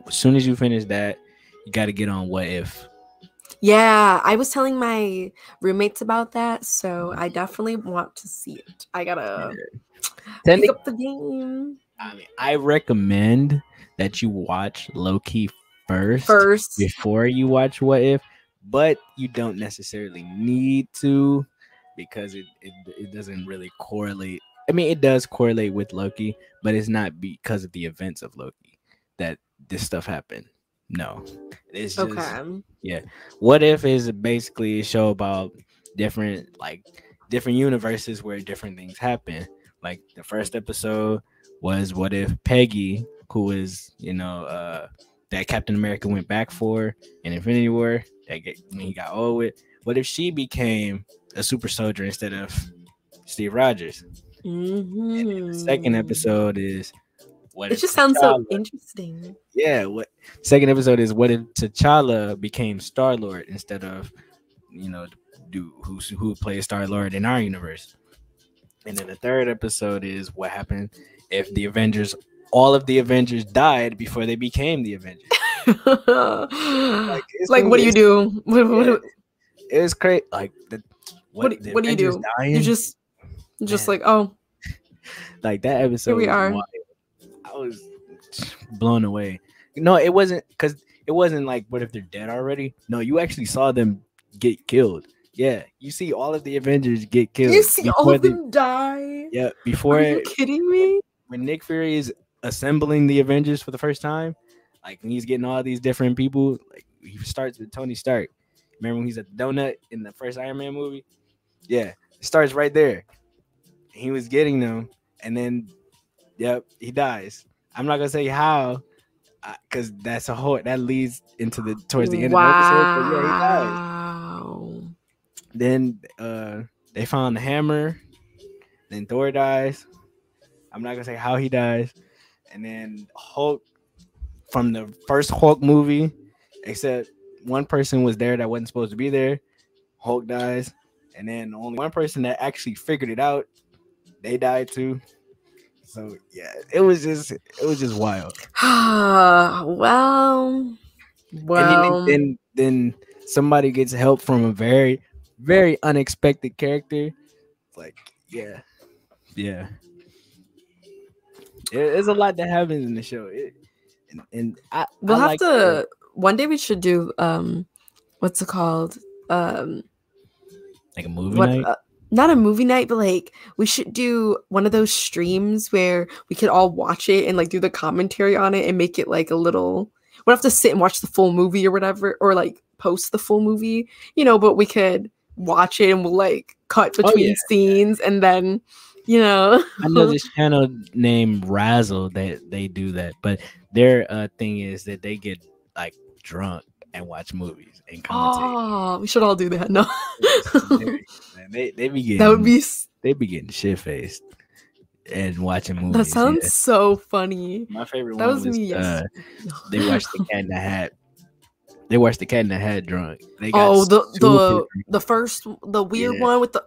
as soon as you finish that, you got to get on what if. Yeah, I was telling my roommates about that, so mm-hmm. I definitely want to see it. I gotta Technic- pick up the game I mean, I recommend that you watch Loki first, first. before you watch What If, but you don't necessarily need to because it, it it doesn't really correlate. I mean, it does correlate with Loki, but it's not because of the events of Loki that this stuff happened. No, it's just Okay. what if is basically a show about different like different universes where different things happen. Like the first episode was what if Peggy, who is you know uh that Captain America went back for in Infinity War, that get, when he got old with, what if she became a super soldier instead of Steve Rogers? And the second Mhm. episode is what It if just sounds so interesting. yeah what second episode is what if T'Challa became Star Lord instead of you know do who who plays Star Lord in our universe and then the third episode is what happened if the Avengers all of the Avengers died before they became the Avengers like, it's what do you do? What, what, yeah, it was crazy like the What do- the what do you do? dying, you just, just Man. like, oh, like that episode Here we are. wild. I was blown away. No it wasn't because it wasn't like what if they're dead already? No you actually saw them get killed. Yeah you see all of the avengers get killed you see all before of they- them die. yeah before Are you kidding me? when nick fury is assembling the avengers for the first time like when he's getting all these different people like he starts with tony stark. Remember when he's at the donut in the first iron man movie? Yeah it starts right there. He was getting them and then yep he dies. I'm not gonna say how because that's a whole that leads into the towards the end of the episode but yeah he dies. Wow. then uh they found the hammer then thor dies. I'm not gonna say how he dies. And then hulk from the first hulk movie except one person was there that wasn't supposed to be there Hulk dies, and then only one person that actually figured it out, they died too. So yeah, it was just it was just wild. well, well, and then, then then somebody gets help from a very very unexpected character. Like yeah, yeah. It- There's a lot that happens in the show. It, and, and I we'll I have like to. the- One day we should do um, what's it called? Um, like a movie what? night. Uh, not a movie night, but like we should do one of those streams where we could all watch it and like do the commentary on it and make it like a little. We don't have to sit and watch the full movie or whatever, or like post the full movie, you know. But we could watch it and we'll like cut Oh, between yeah. scenes and then, you know. I know this channel named Razzle that they do that, but their uh, thing is that they get like drunk and watch movies and commentate. Oh, we should all do that. No, man. They they be getting that would be. they be getting shit faced and watching movies. That sounds yeah. so funny. My favorite That one was was, me. uh, they watched the Cat in the Hat. They watched the Cat in the Hat drunk. They got Oh, the the super the first the weird Yeah. one with the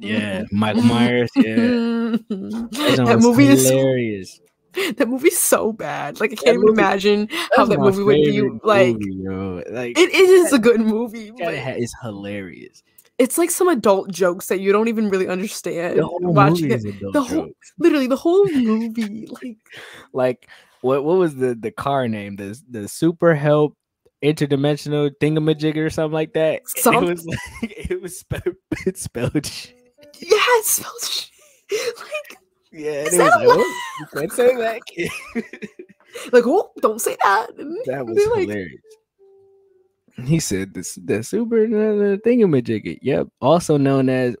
yeah, Michael Myers. Yeah, that that movie is hilarious. that movie's so bad. Like I can't even movie- imagine how that movie would be like. movie. Like It, is a good movie, but is hilarious. it's like some adult jokes that you don't even really understand. The whole watching movie it, the whole- jokes. literally the whole movie, like Like what? What was the the car name? The the Super Help Interdimensional Thingamajigger or something like that. And Some- It was like it was spelled, it spelled shit. yeah, it smells shit. like Yeah, Is it that like, what- "Oh, you can't say that. kid." like oh, don't say that. That was like, hilarious. He said this the super uh, thingamajigger. Yep, also known as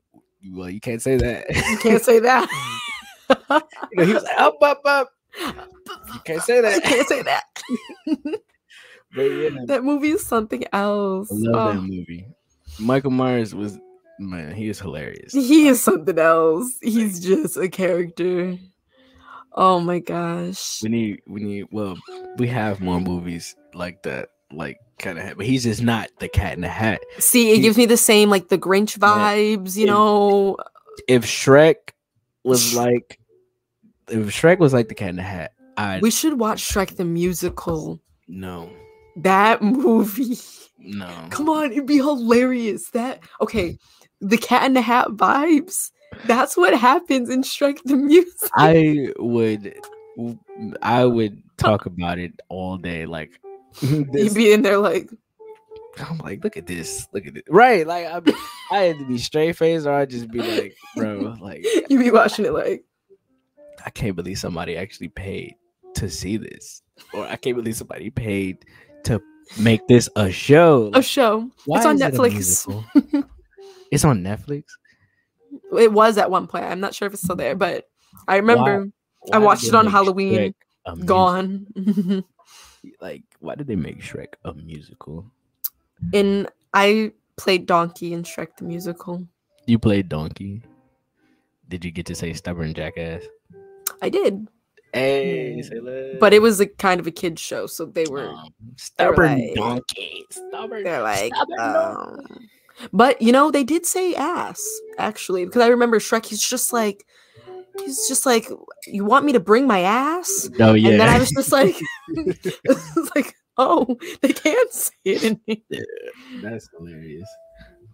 well. You can't say that. you can't say that. You know, he was like up, up, up. You can't say that. can't say that. But yeah, that movie is something else. I love that Oh, movie. Michael Myers was man, he is hilarious. he is something else. He's just a character. Oh my gosh. We need we need well, we have more movies like that, like kind of but he's just not the cat in the hat. See, it he- gives me the same like the Grinch vibes, you know. If Shrek was like if Shrek was like the cat in the hat, I We should watch Shrek the musical. no, That movie. no. Come on, it'd be hilarious. That okay, the cat in the hat vibes. That's what happens in Shrek the music. I would I would talk about it all day. Like You'd be in there like, I'm like, look at this, look at this. Right. Like I I had to be straight faced or I'd just be like, bro, like you'd be watching it like, I can't believe somebody actually paid to see this. Or I can't believe somebody paid to make this a show. a show. Why it's on is it Netflix. it's on Netflix. It was at one point. I'm not sure if it's still there, but I remember I Why did watched it on Halloween. Shrek a musical? gone. Like, why did they make Shrek a musical? and I played Donkey in Shrek the musical. You played Donkey. Did you get to say stubborn jackass? I did, Hey, but it was a kind of a kids show, so they were Um, stubborn like- donkey. Stubborn. they're like, stubborn donkey. But you know, they did say ass actually because I remember Shrek. He's just like, he's just like, you want me to bring my ass? Oh yeah. And then I was just like, it's like, oh, they can't say it in here. That's hilarious.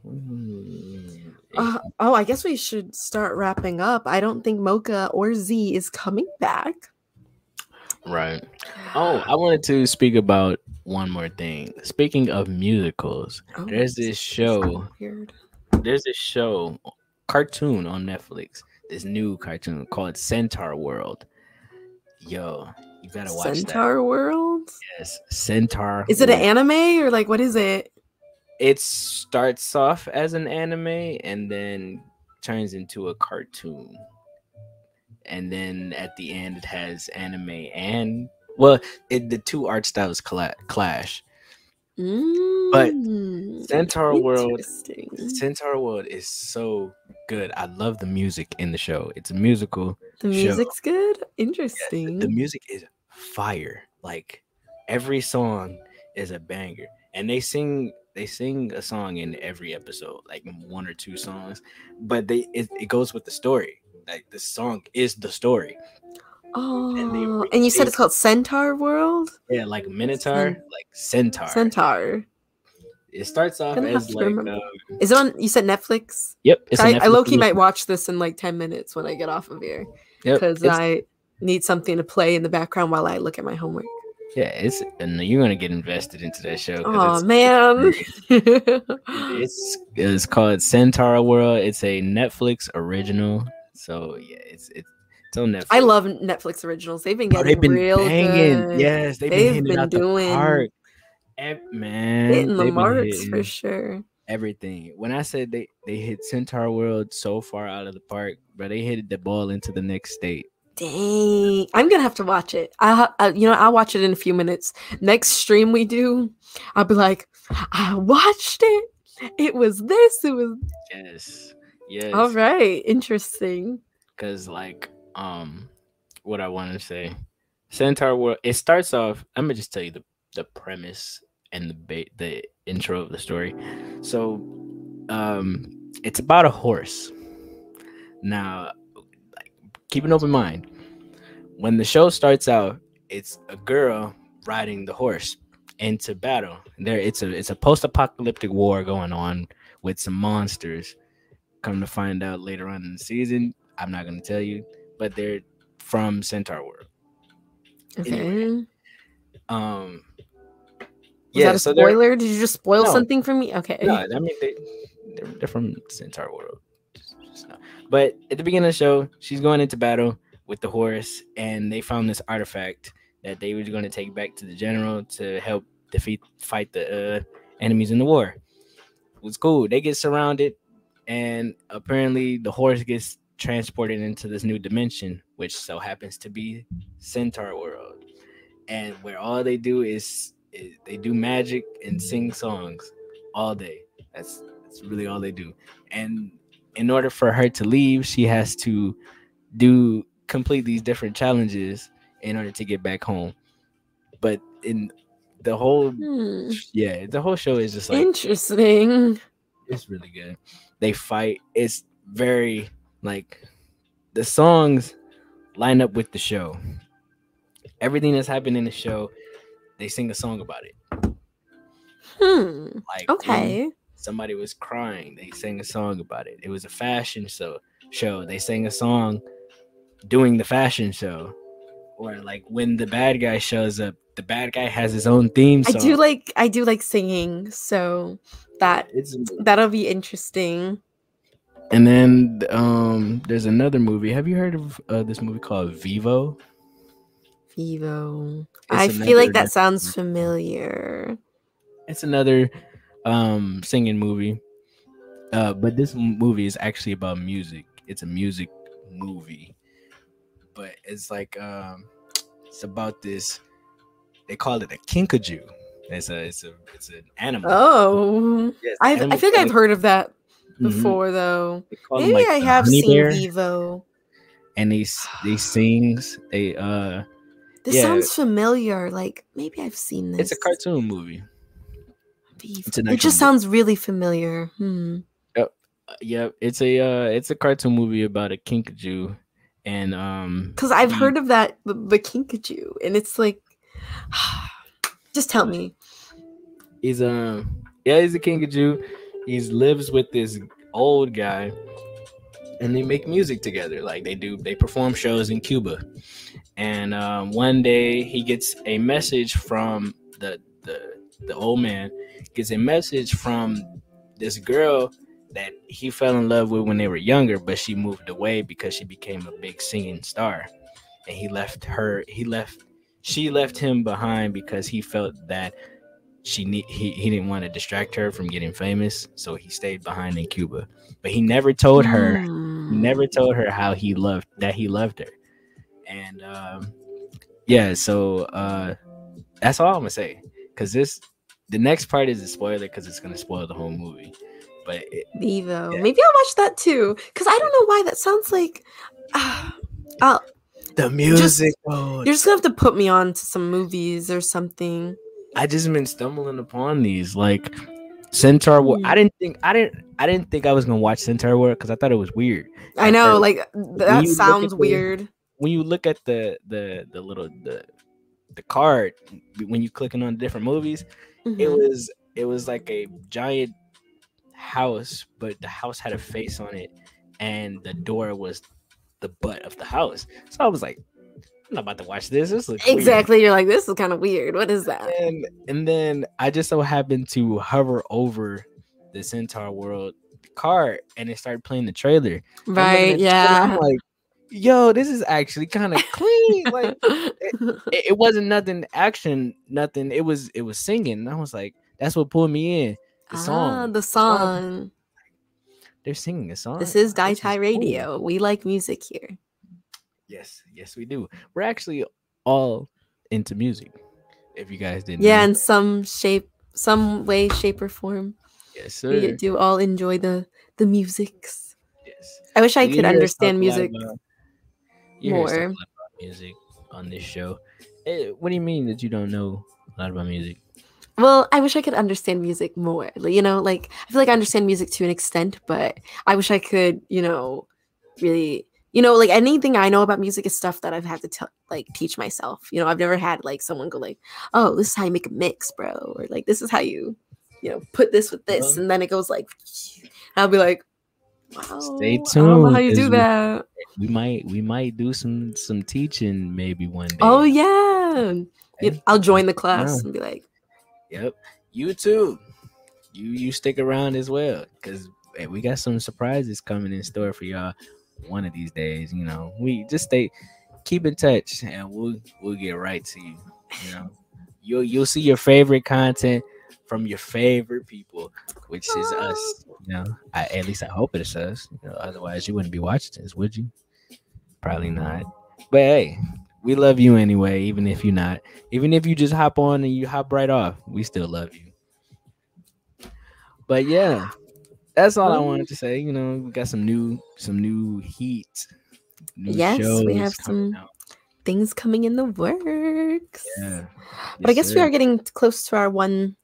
Mm. Uh, oh, I guess we should start wrapping up. I don't think Mocha or Z is coming back. Right. Oh, I wanted to speak about one more thing. Speaking of musicals, Oh, there's this show. Weird. There's this show, cartoon on Netflix. This new cartoon called Centaur World. Yo, you gotta watch that. Centaur World. Yes, Centaur. Is it an anime or like what is it? It starts off as an anime and then turns into a cartoon. And then at the end, it has anime and well, it, the two art styles cla- clash. Mm, Centaur World. Centaur World is so good. I love the music in the show. It's a musical. The show. music's good. Interesting. The music is fire. Like every song is a banger. And they sing they sing a song in every episode, like one or two songs, but they it, it goes with the story. Like the song is the story. Oh, re- and you said it's called Centaur World. Yeah, like Minotaur, Cen- like Centaur. Centaur. It starts off as like um, Is it on? You said Netflix. yep. I, I Netflix low key might watch this in like ten minutes when I get off of here because it's- I need something to play in the background while I look at my homework. yeah, it's and you're gonna get invested into that show. Oh it's, man. it's it's called Centaur World. It's a Netflix original. So yeah, it's it's, it's on Netflix. I love Netflix originals. They've been Oh, getting they've been real banging. good. Yes, they've, They've been been doing- the park. Ev- man, hitting the they've been marks hitting for sure. everything. When I said they they hit Centaur World so far out of the park, but they hit the ball into the next state. Dang, I'm gonna have to watch it. I, uh, you know, I'll watch it in a few minutes. Next stream we do, I'll be like, I watched it. It was this. It was Yes, yes. all right. Interesting. because like um what i want to say centaur world it starts off i'm gonna just tell you the the premise and the ba- the intro of the story so um it's about a horse now like keep an open mind when the show starts out it's a girl riding the horse into battle there it's a it's a post-apocalyptic war going on with some monsters come to find out later on in the season i'm not going to tell you but they're from centaur world Okay. Anyway, um Was yeah that a so spoiler? Did you just spoil No. something for me? Okay. no, I mean they they're, they're from Centaur world. So- But at the beginning of the show, she's going into battle with the horse, and they found this artifact that they were going to take back to the general to help defeat fight the uh, enemies in the war. It was cool. They get surrounded, and apparently the horse gets transported into this new dimension, which so happens to be Centaur world, and where all they do is, is they do magic and sing songs all day. That's that's really all they do. And in order for her to leave, she has to do complete these different challenges in order to get back home. But in the whole Hmm. yeah, the whole show is just like Interesting. It's really good. They fight. It's very like the songs line up with the show. Everything that's happened in the show, they sing a song about it. Hmm. Like Okay. somebody was crying, they sang a song about it. It was a fashion show. Show they sang a song doing the fashion show. Or like when the bad guy shows up, the bad guy has his own theme I do like I do like singing, so that it's that'll be interesting. and then um there's another movie. Have you heard of uh, this movie called Vivo? Vivo. It's I feel like that sounds familiar. It's another um singing movie. Uh but this movie is actually about music. It's a music movie. But it's like um it's about this they call it a kinkajou. It's a it's a it's an animal. Oh, Yes, I animal feel like I've heard of that Mhm. before, though. Call 'em, Maybe like, I have seen bear, Vivo. and they they sings they uh This yeah. sounds familiar. Like maybe I've seen this. it's a cartoon movie. Vivo. it's an It just movie. sounds really familiar. Hmm. Uh, yeah, it's a uh it's a cartoon movie about a kinkajou and um Because I've he- heard of that, the, the Kinkajou, and it's like, just tell me. He's um yeah he's a kinkajou he lives with this old guy and they make music together. Like they do they perform shows in cuba. And um, one day he gets a message from the the the old man gets a message from this girl that he fell in love with when they were younger but she moved away because she became a big singing star. And he left her he left she left him behind because he felt that she need he, he didn't want to distract her from getting famous so he stayed behind in cuba but he never told her he Hmm. never told her how he loved that he loved her and um yeah so uh that's all i'm gonna say because this the next part is a spoiler because it's gonna spoil the whole movie but it, Vivo. Yeah. Maybe I'll watch that too. Because I don't know why that sounds like. ah, I'll, the music oh, you're just gonna have to put me on to some movies or something. I just been stumbling upon these. Like Centaur World. I Hmm. didn't think I didn't I didn't think I was gonna watch Centaur World because I thought it was weird. I know, like that sounds at the- weird. when you look at the the the little the the card when you clicking on different movies, it Mhm. was it was like a giant house, but the house had a face on it, and the door was the butt of the house. So I was like, I'm not about to watch this. This looks weird." Exactly. You're like, this is kind of weird. What is that? And and then I just so happened to hover over the Centaur World card, and it started playing the trailer. I'm looking at Right. the trailer, I'm like, yo, this is actually kind of clean. Like it, it wasn't nothing action, nothing. It was it was singing. And I was like, that's what pulled me in. The Ah, song. the song. They're singing a song. This is DyeTie cool. Radio. We like music here. Yes, yes, we do. We're actually all into music. If you guys didn't, Yeah, know. in some shape, some way, shape, or form. yes, sir. We do all enjoy the the musics. Yes. I wish I You could understand talk a lot music about- you hear talk more. music on this show. Eh, what do you mean that you don't know a lot about music? Well, I wish I could understand music more. You know, like I feel like I understand music to an extent, but I wish I could, you know, really, you know, like anything I know about music is stuff that I've had to tell, like teach myself. You know, I've never had like someone go like, "Oh, this is how you make a mix, bro," or like, "This is how you, you know, put this with this," Uh-huh. and then it goes like, I'll be like, "Wow, Stay I don't know how you do we- that." We might we might do some some teaching maybe one day. Oh yeah, Hey, I'll join the class Yeah. and be like, Yep. You too. You you stick around as well because we got some surprises coming in store for y'all one of these days. You know, we just stay keep in touch and we'll we'll get right to you. You know, you'll you'll see your favorite content from your favorite people, which is us. You know, I, at least I hope it's us. You know, otherwise you wouldn't be watching this, would you? Probably not. But hey, we love you anyway, even if you're not. Even if you just hop on and you hop right off, we still love you. But yeah, that's all I wanted to say. You know, we got some new some new heat. New Yes, we have some- out. things coming in the works. Yeah. But I Yes, guess we are getting close to our one,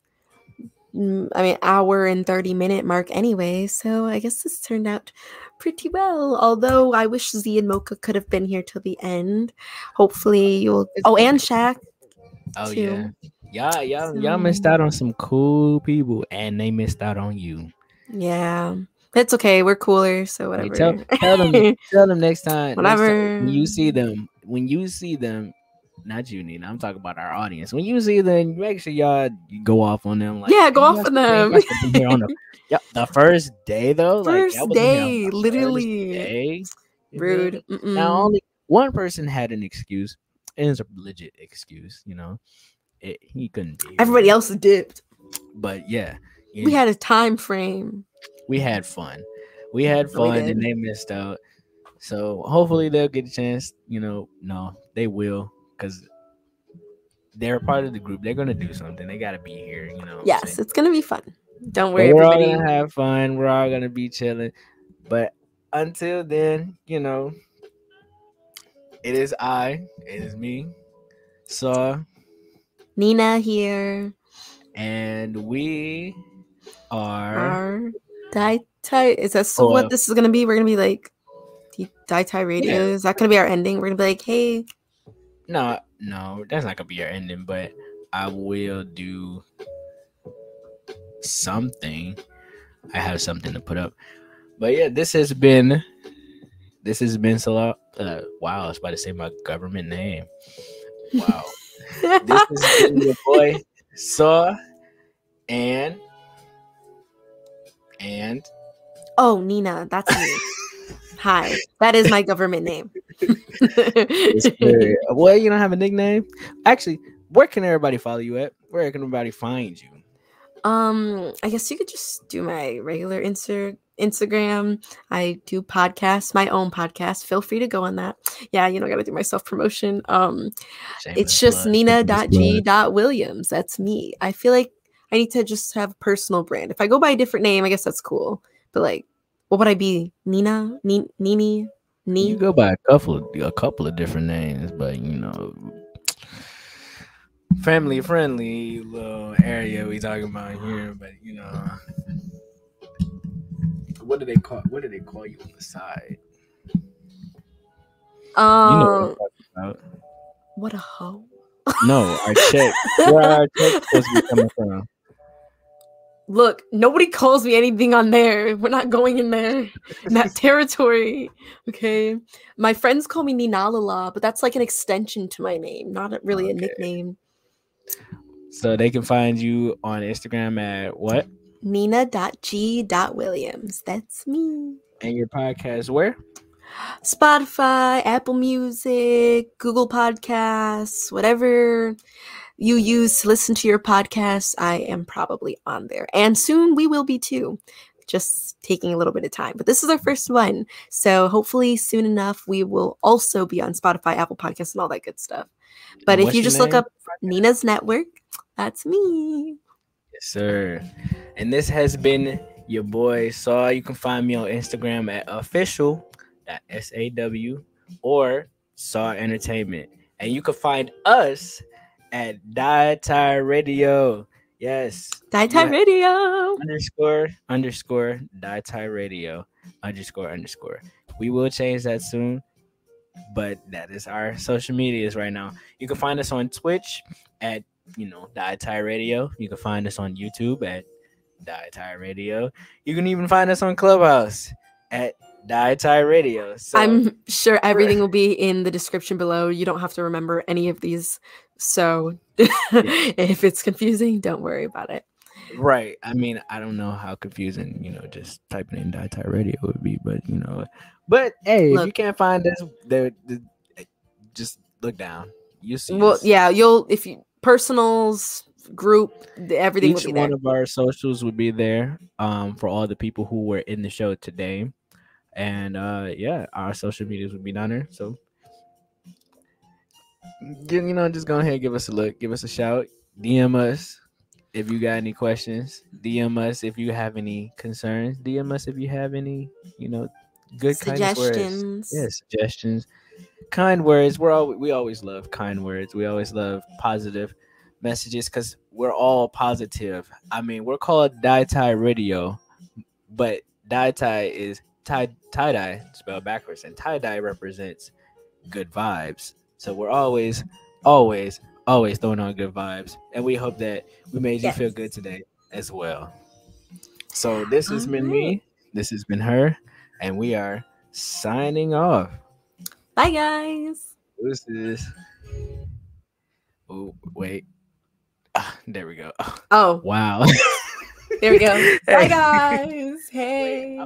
mm, I mean, hour and 30 minute mark anyway. So I guess this turned out pretty well. Although I wish Z and Mocha could have been here till the end. Hopefully you'll. Oh, and Shaq. Oh too. yeah. Y'all, y'all, y'all missed out on some cool people, and they missed out on you. Yeah. It's okay. We're cooler. So Hey, whatever. tell, tell them, tell them next time. next time Whatever. you see them, when you see them, not you, Nina. I'm talking about our audience. When you see them, make sure y'all go off on them. Like, Yeah, go off on them." y'all should be here on the, yeah, the first day though. First wasn't day, first literally. day. Rude. Mm-mm. Now only one person had an excuse. and It's a legit excuse, you know. It, he couldn't be. Everybody else dipped. but yeah, you We know, had a time frame. we had fun. We had fun, did. and they missed out. So hopefully they'll get a chance. You know, no, they will because they're a part of the group. They're gonna do something. They gotta be here. You know. Yes, it's gonna be fun. Don't But worry, we're all everybody. gonna have fun. We're all gonna be chilling. But until then, you know, it is I. It is me. Saw, Nina here. and we are. Die tie. Is that so? What this is gonna be? We're gonna be like DyeTie radio. Yeah. Is that gonna be our ending? We're gonna be like, hey, No, no, that's not gonna be our ending, but I will do something. I have something to put up. But yeah, this has been this has been so lo- uh wow, I was about to say my government name. Wow. this is your boy Saw and and oh Nina, that's me. Hi, that is my government name. well, you don't have a nickname? Actually, where can everybody follow you at? Where can everybody find you? Um, I guess you could just do my regular Insta Instagram. I do podcasts, my own podcast. Feel free to go on that. Yeah, you know, gotta do my self promotion. Um, it's just plug, Nina dot. G dot Williams. That's me. I feel like I need to just have a personal brand. If I go by a different name, I guess that's cool. But like, what would I be? Nina? Ni- Nini? You go by a couple of a couple of different names, but you know, family friendly little area we talking about here, but you know, what do they call? What do they call you on the side? You know Um, what I'm talking about. what a hoe. No, I check. Where are our check supposed to be coming from? Look, nobody calls me anything on there. We're not going in there, in that territory. Okay. My friends call me Ninalala, but that's like an extension to my name, not really a nickname. So they can find you on Instagram at what? Nina.g.williams. That's me. And your podcast where? Spotify, Apple Music, Google Podcasts, whatever you use to listen to your podcasts, I am probably on there. And soon we will be too. Just taking a little bit of time. But this is our first one. So hopefully soon enough we will also be on Spotify, Apple Podcasts, and all that good stuff. But if you just look up Nina's Network, that's me. Yes, sir. And this has been your boy Saw. You can find me on Instagram at official S A W or Saw Entertainment. And you can find us at DyeTie Radio. Yes. DyeTie Yeah. Radio. Underscore underscore DyeTie Radio underscore underscore. We will change that soon. But that is our social medias right now. You can find us on Twitch at you know DyeTie Radio. You can find us on YouTube at DyeTie Radio. You can even find us on Clubhouse at DyeTie Radio. So I'm sure everything will be in the description below. You don't have to remember any of these. So if it's confusing, don't worry about it. right. I mean, I don't know how confusing you know just typing in DyeTie Radio would be, but you know, but hey, if you can't find us, the, the just look down. You see, Well, us. yeah, you'll if you personals, group, th- everything will each one there. of our socials would be there um for all the people who were in the show today and uh yeah our social medias would be down there so you know just go ahead and give us a look. Give us a shout. Dm us if you got any questions. Dm us if you have any concerns. Dm us if you have any you know good kind words. Suggestions. yeah suggestions. Kind words. We're all we always love kind words. We always love positive messages because we're all positive. I mean we're called DyeTie radio but DyeTie is tie tie dye spelled backwards and tie dye represents good vibes so we're always always always throwing on good vibes and we hope that we made you feel good today as well so this has been Alright. me this has been her and we are signing off Bye, guys. this is. Oh wait. Ah, there we go. Oh, Wow. there we go. Bye, guys. Hey.